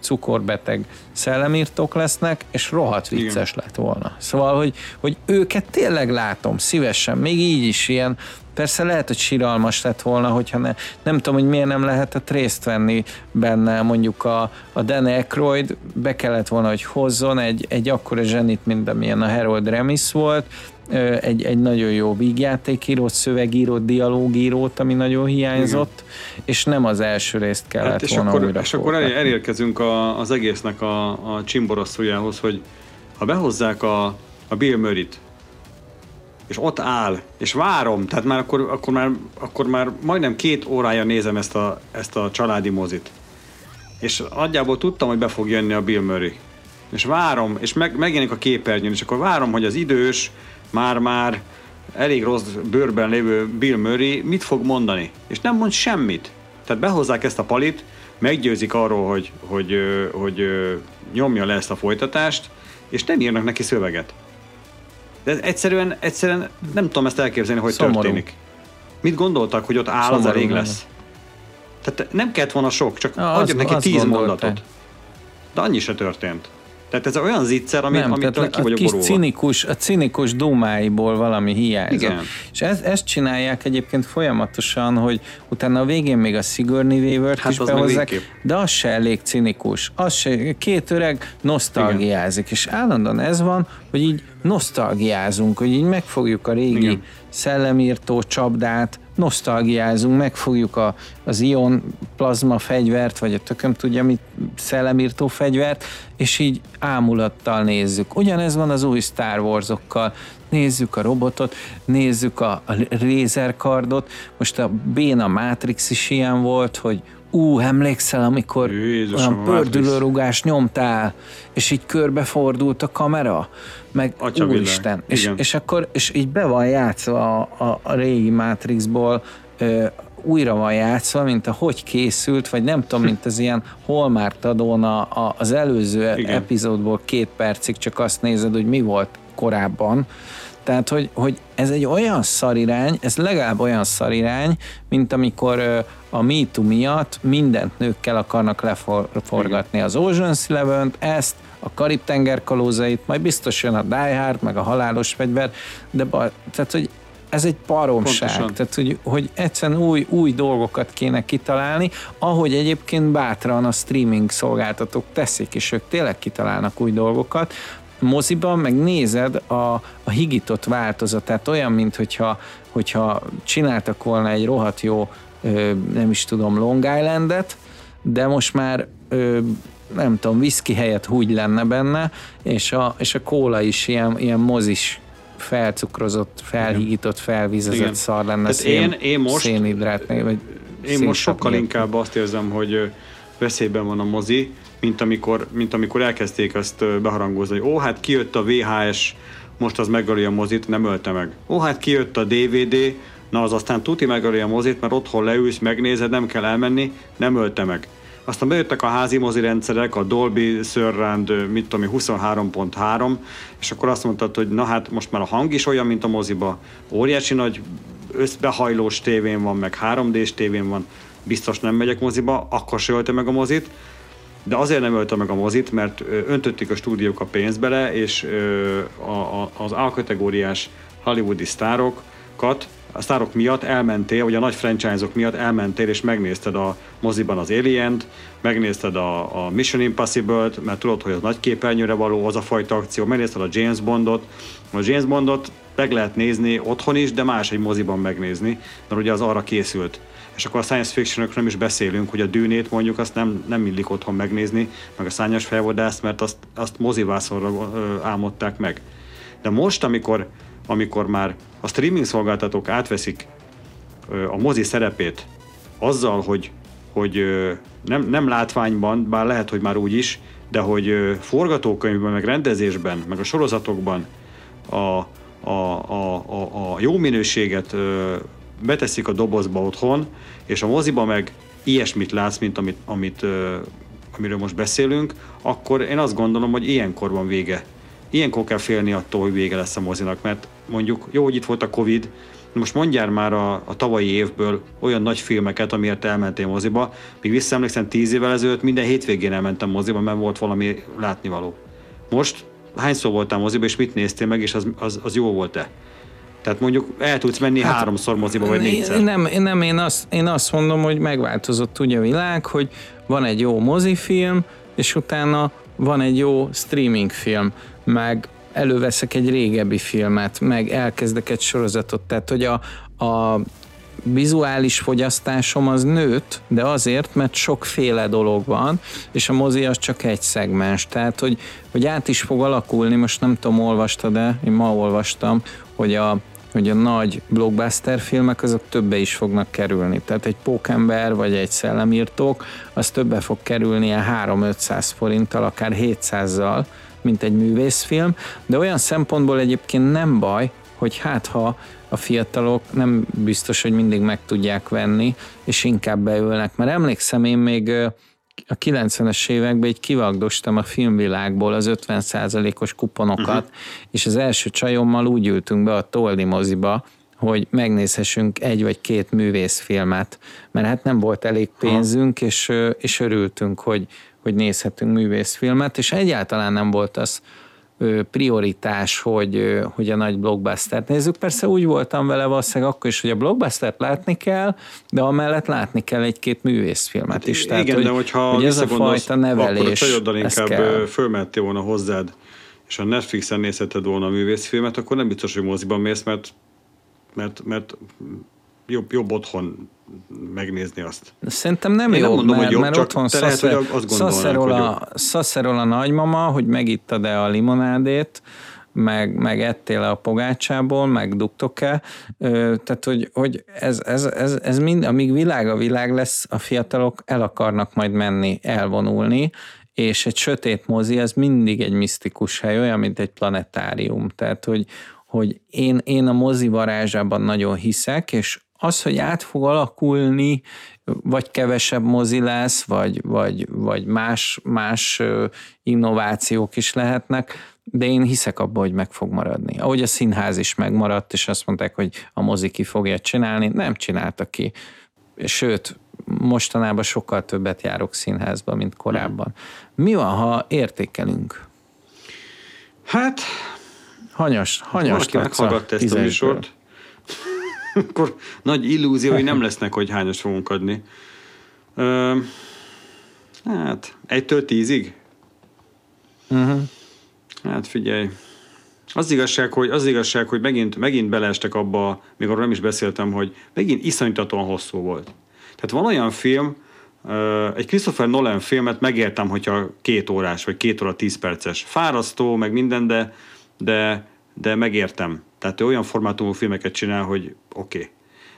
cukorbeteg szellemírtók lesznek, és rohadt vicces Igen. lett volna. Szóval, hogy, hogy őket tényleg látom szívesen, még így is ilyen, Persze lehet, hogy síralmas lett volna, hogyha ne, nem tudom, hogy miért nem lehetett részt venni benne, mondjuk a, a Dan Aykroyd be kellett volna, hogy hozzon egy, egy akkora zsenit, mint amilyen a Harold Remis volt, egy, egy nagyon jó vígjátékírót, szövegírót, dialógírót, ami nagyon hiányzott, Igen. és nem az első részt kellett hát és volna akkor, újra És akkor elérkezünk a, az egésznek a, a csimboroszújához, hogy ha behozzák a, a Bill Murray-t, és ott áll, és várom, tehát már akkor, akkor, már, akkor már majdnem két órája nézem ezt a, ezt a családi mozit. És nagyjából tudtam, hogy be fog jönni a Bill Murray. És várom, és meg, megjelenik a képernyőn, és akkor várom, hogy az idős, már-már elég rossz bőrben lévő Bill Murray mit fog mondani. És nem mond semmit. Tehát behozzák ezt a palit, meggyőzik arról, hogy, hogy, hogy, hogy nyomja le ezt a folytatást, és nem írnak neki szöveget. De egyszerűen, egyszerűen nem tudom ezt elképzelni, hogy Szomorú. történik. Mit gondoltak, hogy ott áll, Szomorú, az elég lesz? Tehát nem kellett volna sok, csak adjak neki tíz mondatot. De annyi se történt. Tehát ez olyan zicser, amit, nem, amitől ki vagyok a kis cinikus, a cinikus dómáiból valami hiányzik. Igen. És ez, ezt csinálják egyébként folyamatosan, hogy utána a végén még a Sigourney Weaver-t hát is behozzák, de az se elég cinikus. Az se, két öreg nosztalgiázik, Igen. és állandóan ez van, hogy így nosztalgiázunk, hogy így megfogjuk a régi Igen. szellemírtó csapdát, nosztalgiázunk, megfogjuk a, az ion plazma fegyvert, vagy a tököm tudja mit, szellemírtó fegyvert, és így ámulattal nézzük. Ugyanez van az új Star Wars-okkal. Nézzük a robotot, nézzük a, a lézerkardot. Most a Béna Matrix is ilyen volt, hogy ú, emlékszel, amikor Jézus, olyan pördülőrugás nyomtál, és így körbefordult a kamera, meg Atya úristen, és, és akkor, és így be van játszva a, a, a régi Matrixból, ö, újra van játszva, mint a hogy készült, vagy nem tudom, mint az ilyen Hallmark adón a, a, az előző Igen. epizódból két percig csak azt nézed, hogy mi volt korábban, tehát, hogy, hogy ez egy olyan szarirány, ez legalább olyan szarirány, mint amikor a MeToo miatt mindent nőkkel akarnak leforgatni. Az Ocean's eleven ezt, a Karib-tenger kalózait, majd biztos jön a Die Hard, meg a halálos fegyver, de ba, tehát, hogy ez egy baromság, Pontosan. tehát hogy, hogy egyszerűen új, új dolgokat kéne kitalálni, ahogy egyébként bátran a streaming szolgáltatók teszik, és ők tényleg kitalálnak új dolgokat, moziban meg nézed a, a higított változatát, olyan, mint hogyha, hogyha csináltak volna egy rohadt jó, nem is tudom, Long Islandet, de most már nem tudom, viszki helyett úgy lenne benne, és a, és a kóla is ilyen, ilyen mozis felcukrozott, felhígított, felvízezett Igen. szar lenne szén, én, én most, szénhidrát, vagy Én most sokkal inkább azt érzem, hogy veszélyben van a mozi, mint amikor, mint amikor elkezdték ezt beharangozni, hogy ó, hát kijött a VHS, most az megöli a mozit, nem ölte meg. Ó, hát kijött a DVD, na az aztán tuti megöli a mozit, mert otthon leülsz, megnézed, nem kell elmenni, nem ölte meg. Aztán bejöttek a házi mozi rendszerek, a Dolby Surround, mit tudom 23.3, és akkor azt mondtad, hogy na hát most már a hang is olyan, mint a moziba. Óriási nagy összbehajlós tévén van, meg 3D-s tévén van, biztos nem megyek moziba, akkor se ölte meg a mozit, de azért nem ölte meg a mozit, mert öntötték a stúdiók a pénzt bele, és az A-kategóriás hollywoodi sztárokat a sztárok miatt elmentél, vagy a nagy franchise-ok miatt elmentél, és megnézted a moziban az Alien-t, megnézted a, a Mission Impossible-t, mert tudod, hogy az nagy képernyőre való az a fajta akció, megnézted a James Bondot. A James Bondot meg lehet nézni otthon is, de más egy moziban megnézni, mert ugye az arra készült. És akkor a science fiction nem is beszélünk, hogy a dűnét mondjuk azt nem, nem illik otthon megnézni, meg a szányos felvadászt, mert azt, azt mozivászorra álmodták meg. De most, amikor, amikor már a streaming szolgáltatók átveszik a mozi szerepét azzal, hogy, hogy nem, nem látványban, bár lehet, hogy már úgy is, de hogy forgatókönyvben, meg rendezésben, meg a sorozatokban a, a, a, a, jó minőséget beteszik a dobozba otthon, és a moziba meg ilyesmit látsz, mint amit, amit amiről most beszélünk, akkor én azt gondolom, hogy ilyenkor van vége. Ilyenkor kell félni attól, hogy vége lesz a mozinak, mert mondjuk jó, hogy itt volt a Covid, most mondjál már a, a tavalyi évből olyan nagy filmeket, amiért elmentél moziba. Még visszaemlékszem, tíz évvel ezelőtt minden hétvégén elmentem moziba, mert volt valami látnivaló. Most hányszor voltál moziba, és mit néztél meg, és az, az, az jó volt-e? Tehát mondjuk el tudsz menni hát, háromszor moziba, vagy négyszer. Nem, nem én, azt, én azt mondom, hogy megváltozott ugye a világ, hogy van egy jó mozifilm, és utána van egy jó streaming film, meg előveszek egy régebbi filmet, meg elkezdek egy sorozatot, tehát hogy a, a vizuális fogyasztásom az nőtt, de azért, mert sokféle dolog van, és a mozi az csak egy szegmens. Tehát, hogy, hogy át is fog alakulni, most nem tudom, olvastad de én ma olvastam, hogy a, hogy a nagy blockbuster filmek azok többe is fognak kerülni. Tehát egy pókember vagy egy szellemírtók, az többe fog kerülni ilyen 3-500 forinttal, akár 700-zal, mint egy művészfilm, de olyan szempontból egyébként nem baj, hogy hát ha a fiatalok nem biztos, hogy mindig meg tudják venni, és inkább beülnek. Mert emlékszem, én még a 90-es években így kivagdostam a filmvilágból az 50%-os kuponokat, uh-huh. és az első csajommal úgy ültünk be a Toldi moziba, hogy megnézhessünk egy vagy két művészfilmet, mert hát nem volt elég pénzünk, és, és örültünk, hogy, hogy nézhetünk művészfilmet, és egyáltalán nem volt az prioritás, hogy, hogy a nagy blockbustert nézzük. Persze úgy voltam vele valószínűleg akkor is, hogy a blockbustert látni kell, de amellett látni kell egy-két művészfilmet is. Tehát, Igen, hogy, de hogyha hogy ez a fajta nevelés, akkor a inkább kell. fölmettél volna hozzád, és a Netflixen nézheted volna a művészfilmet, akkor nem biztos, hogy moziban mész, mert, mert, mert jobb, jobb otthon megnézni azt. Szerintem nem jó, mondom, mert, hogy jobb, mert otthon szasszerol a nagymama, hogy megittad-e a limonádét, meg, meg ettél a pogácsából, meg dugtok-e, tehát hogy, hogy ez, ez, ez, ez mind, amíg világ a világ lesz, a fiatalok el akarnak majd menni, elvonulni, és egy sötét mozi az mindig egy misztikus hely, olyan, mint egy planetárium, tehát hogy, hogy én, én a mozi varázsában nagyon hiszek, és az, hogy át fog alakulni, vagy kevesebb mozi lesz, vagy, vagy, vagy más, más innovációk is lehetnek, de én hiszek abba, hogy meg fog maradni. Ahogy a színház is megmaradt, és azt mondták, hogy a mozi ki fogja csinálni, nem csinálta ki. Sőt, mostanában sokkal többet járok színházba, mint korábban. Mi van, ha értékelünk? Hát... Hanyas, hanyas Valaki meghallgatta ezt a műsort, akkor nagy illúziói nem lesznek, hogy hányos fogunk adni. Ö, hát, egytől tízig? Uh-huh. Hát figyelj. Az igazság, hogy, az igazság, hogy megint, megint beleestek abba, még arról nem is beszéltem, hogy megint iszonytatóan hosszú volt. Tehát van olyan film, egy Christopher Nolan filmet megértem, hogyha két órás, vagy két óra tíz perces. Fárasztó, meg minden, de, de, de megértem. Tehát ő olyan formátumú filmeket csinál, hogy oké. Okay.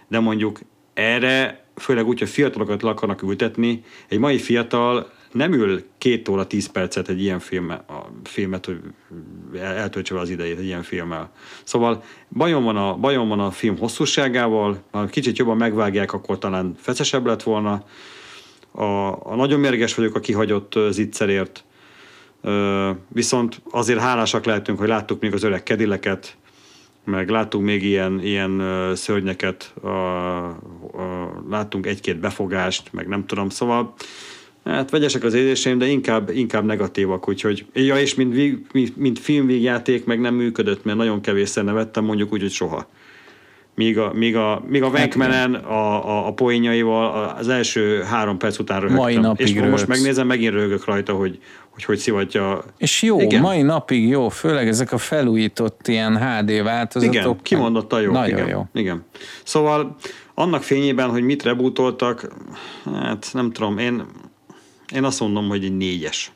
De mondjuk erre, főleg úgy, hogy fiatalokat le akarnak ültetni, egy mai fiatal nem ül két óra, tíz percet egy ilyen film, a filmet, hogy eltöltse az idejét egy ilyen filmmel. Szóval bajom van a, bajom van a film hosszúságával, ha kicsit jobban megvágják, akkor talán feszesebb lett volna. A, a nagyon mérges vagyok a kihagyott zicserért, viszont azért hálásak lehetünk, hogy láttuk még az öreg kedileket, meg láttunk még ilyen, ilyen szörnyeket, a, a, láttunk egy-két befogást, meg nem tudom, szóval hát vegyesek az érzéseim, de inkább, inkább negatívak, úgyhogy, ja, és mint, mint, mint filmvégjáték meg nem működött, mert nagyon kevésszer nevettem, mondjuk úgy, hogy soha. Míg a, míg a, míg a Wankmanen a, a, a poénjaival az első három perc után röhögtem. Mai napig És röhögsz. most megnézem, megint röhögök rajta, hogy hogy hogy szivatja. És jó, igen. mai napig jó, főleg ezek a felújított ilyen HD változatok. Igen, kimondottan jó. Nagyon igen, jó. Igen. Szóval annak fényében, hogy mit rebootoltak, hát nem tudom, én, én azt mondom, hogy egy négyes.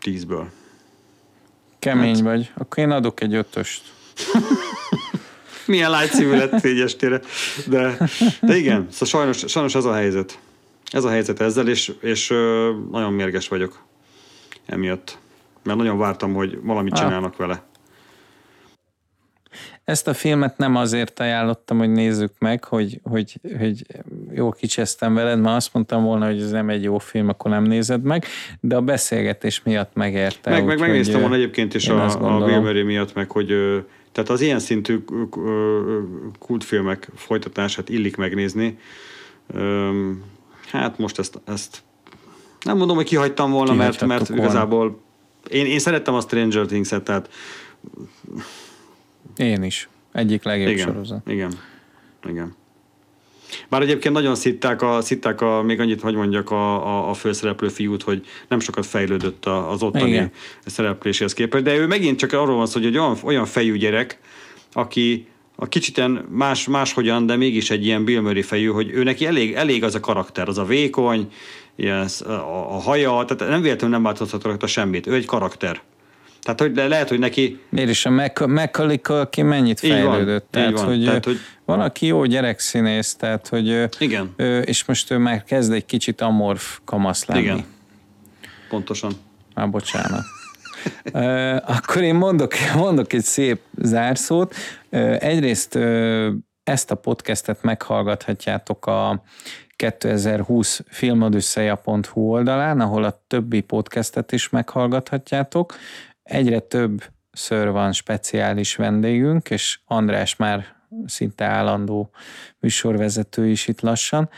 Tízből. Kemény hát. vagy. Akkor én adok egy ötöst. Milyen lágyszívű lett négyestére. De, de igen, szóval sajnos, sajnos ez a helyzet. Ez a helyzet ezzel, és, és nagyon mérges vagyok emiatt. Mert nagyon vártam, hogy valamit csinálnak vele. ezt a filmet nem azért ajánlottam, hogy nézzük meg, hogy, hogy, hogy jó kicsesztem veled, mert azt mondtam volna, hogy ez nem egy jó film, akkor nem nézed meg, de a beszélgetés miatt megérte. Meg, meg megnéztem volna egyébként is a, a Bill miatt, meg hogy tehát az ilyen szintű kultfilmek folytatását illik megnézni. Hát most ezt, ezt nem mondom, hogy kihagytam volna, mert, mert volna. igazából én, én szerettem a Stranger Things-et, tehát én is. Egyik legjobb igen, sorozat. Igen, igen. Bár egyébként nagyon szitták, a, szitták a, még annyit, hogy mondjak a, a, a főszereplő fiút, hogy nem sokat fejlődött az ottani Igen. szerepléséhez képest, de ő megint csak arról van szó, hogy egy olyan, olyan fejű gyerek, aki a kicsit más, máshogyan, de mégis egy ilyen Bill Murray fejű, hogy ő neki elég, elég az a karakter, az a vékony, ilyen, a, a haja, tehát nem véletlenül nem változhat rajta semmit, ő egy karakter. Tehát hogy lehet, hogy neki... Miért is a Macaulay ki mennyit fejlődött? Van, tehát, hogy, tehát, hogy valaki jó gyerekszínész, tehát hogy Igen. Ő, és most ő már kezd egy kicsit amorf kamasz lenni. Igen, pontosan. Már bocsánat. Akkor én mondok, mondok egy szép zárszót. Egyrészt ezt a podcastet meghallgathatjátok a 2020 filmodüsszeja.hu oldalán, ahol a többi podcastet is meghallgathatjátok. Egyre több ször van speciális vendégünk, és András már szinte állandó műsorvezető is itt lassan.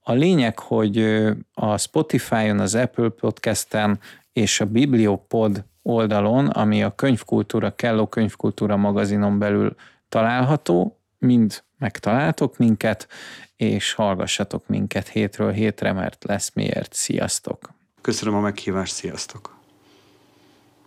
A lényeg, hogy a Spotify-on, az Apple Podcast-en és a Bibliopod oldalon, ami a könyvkultúra, Kelló könyvkultúra magazinon belül található, mind megtaláltok minket, és hallgassatok minket hétről hétre, mert lesz miért. Sziasztok! Köszönöm a meghívást, sziasztok!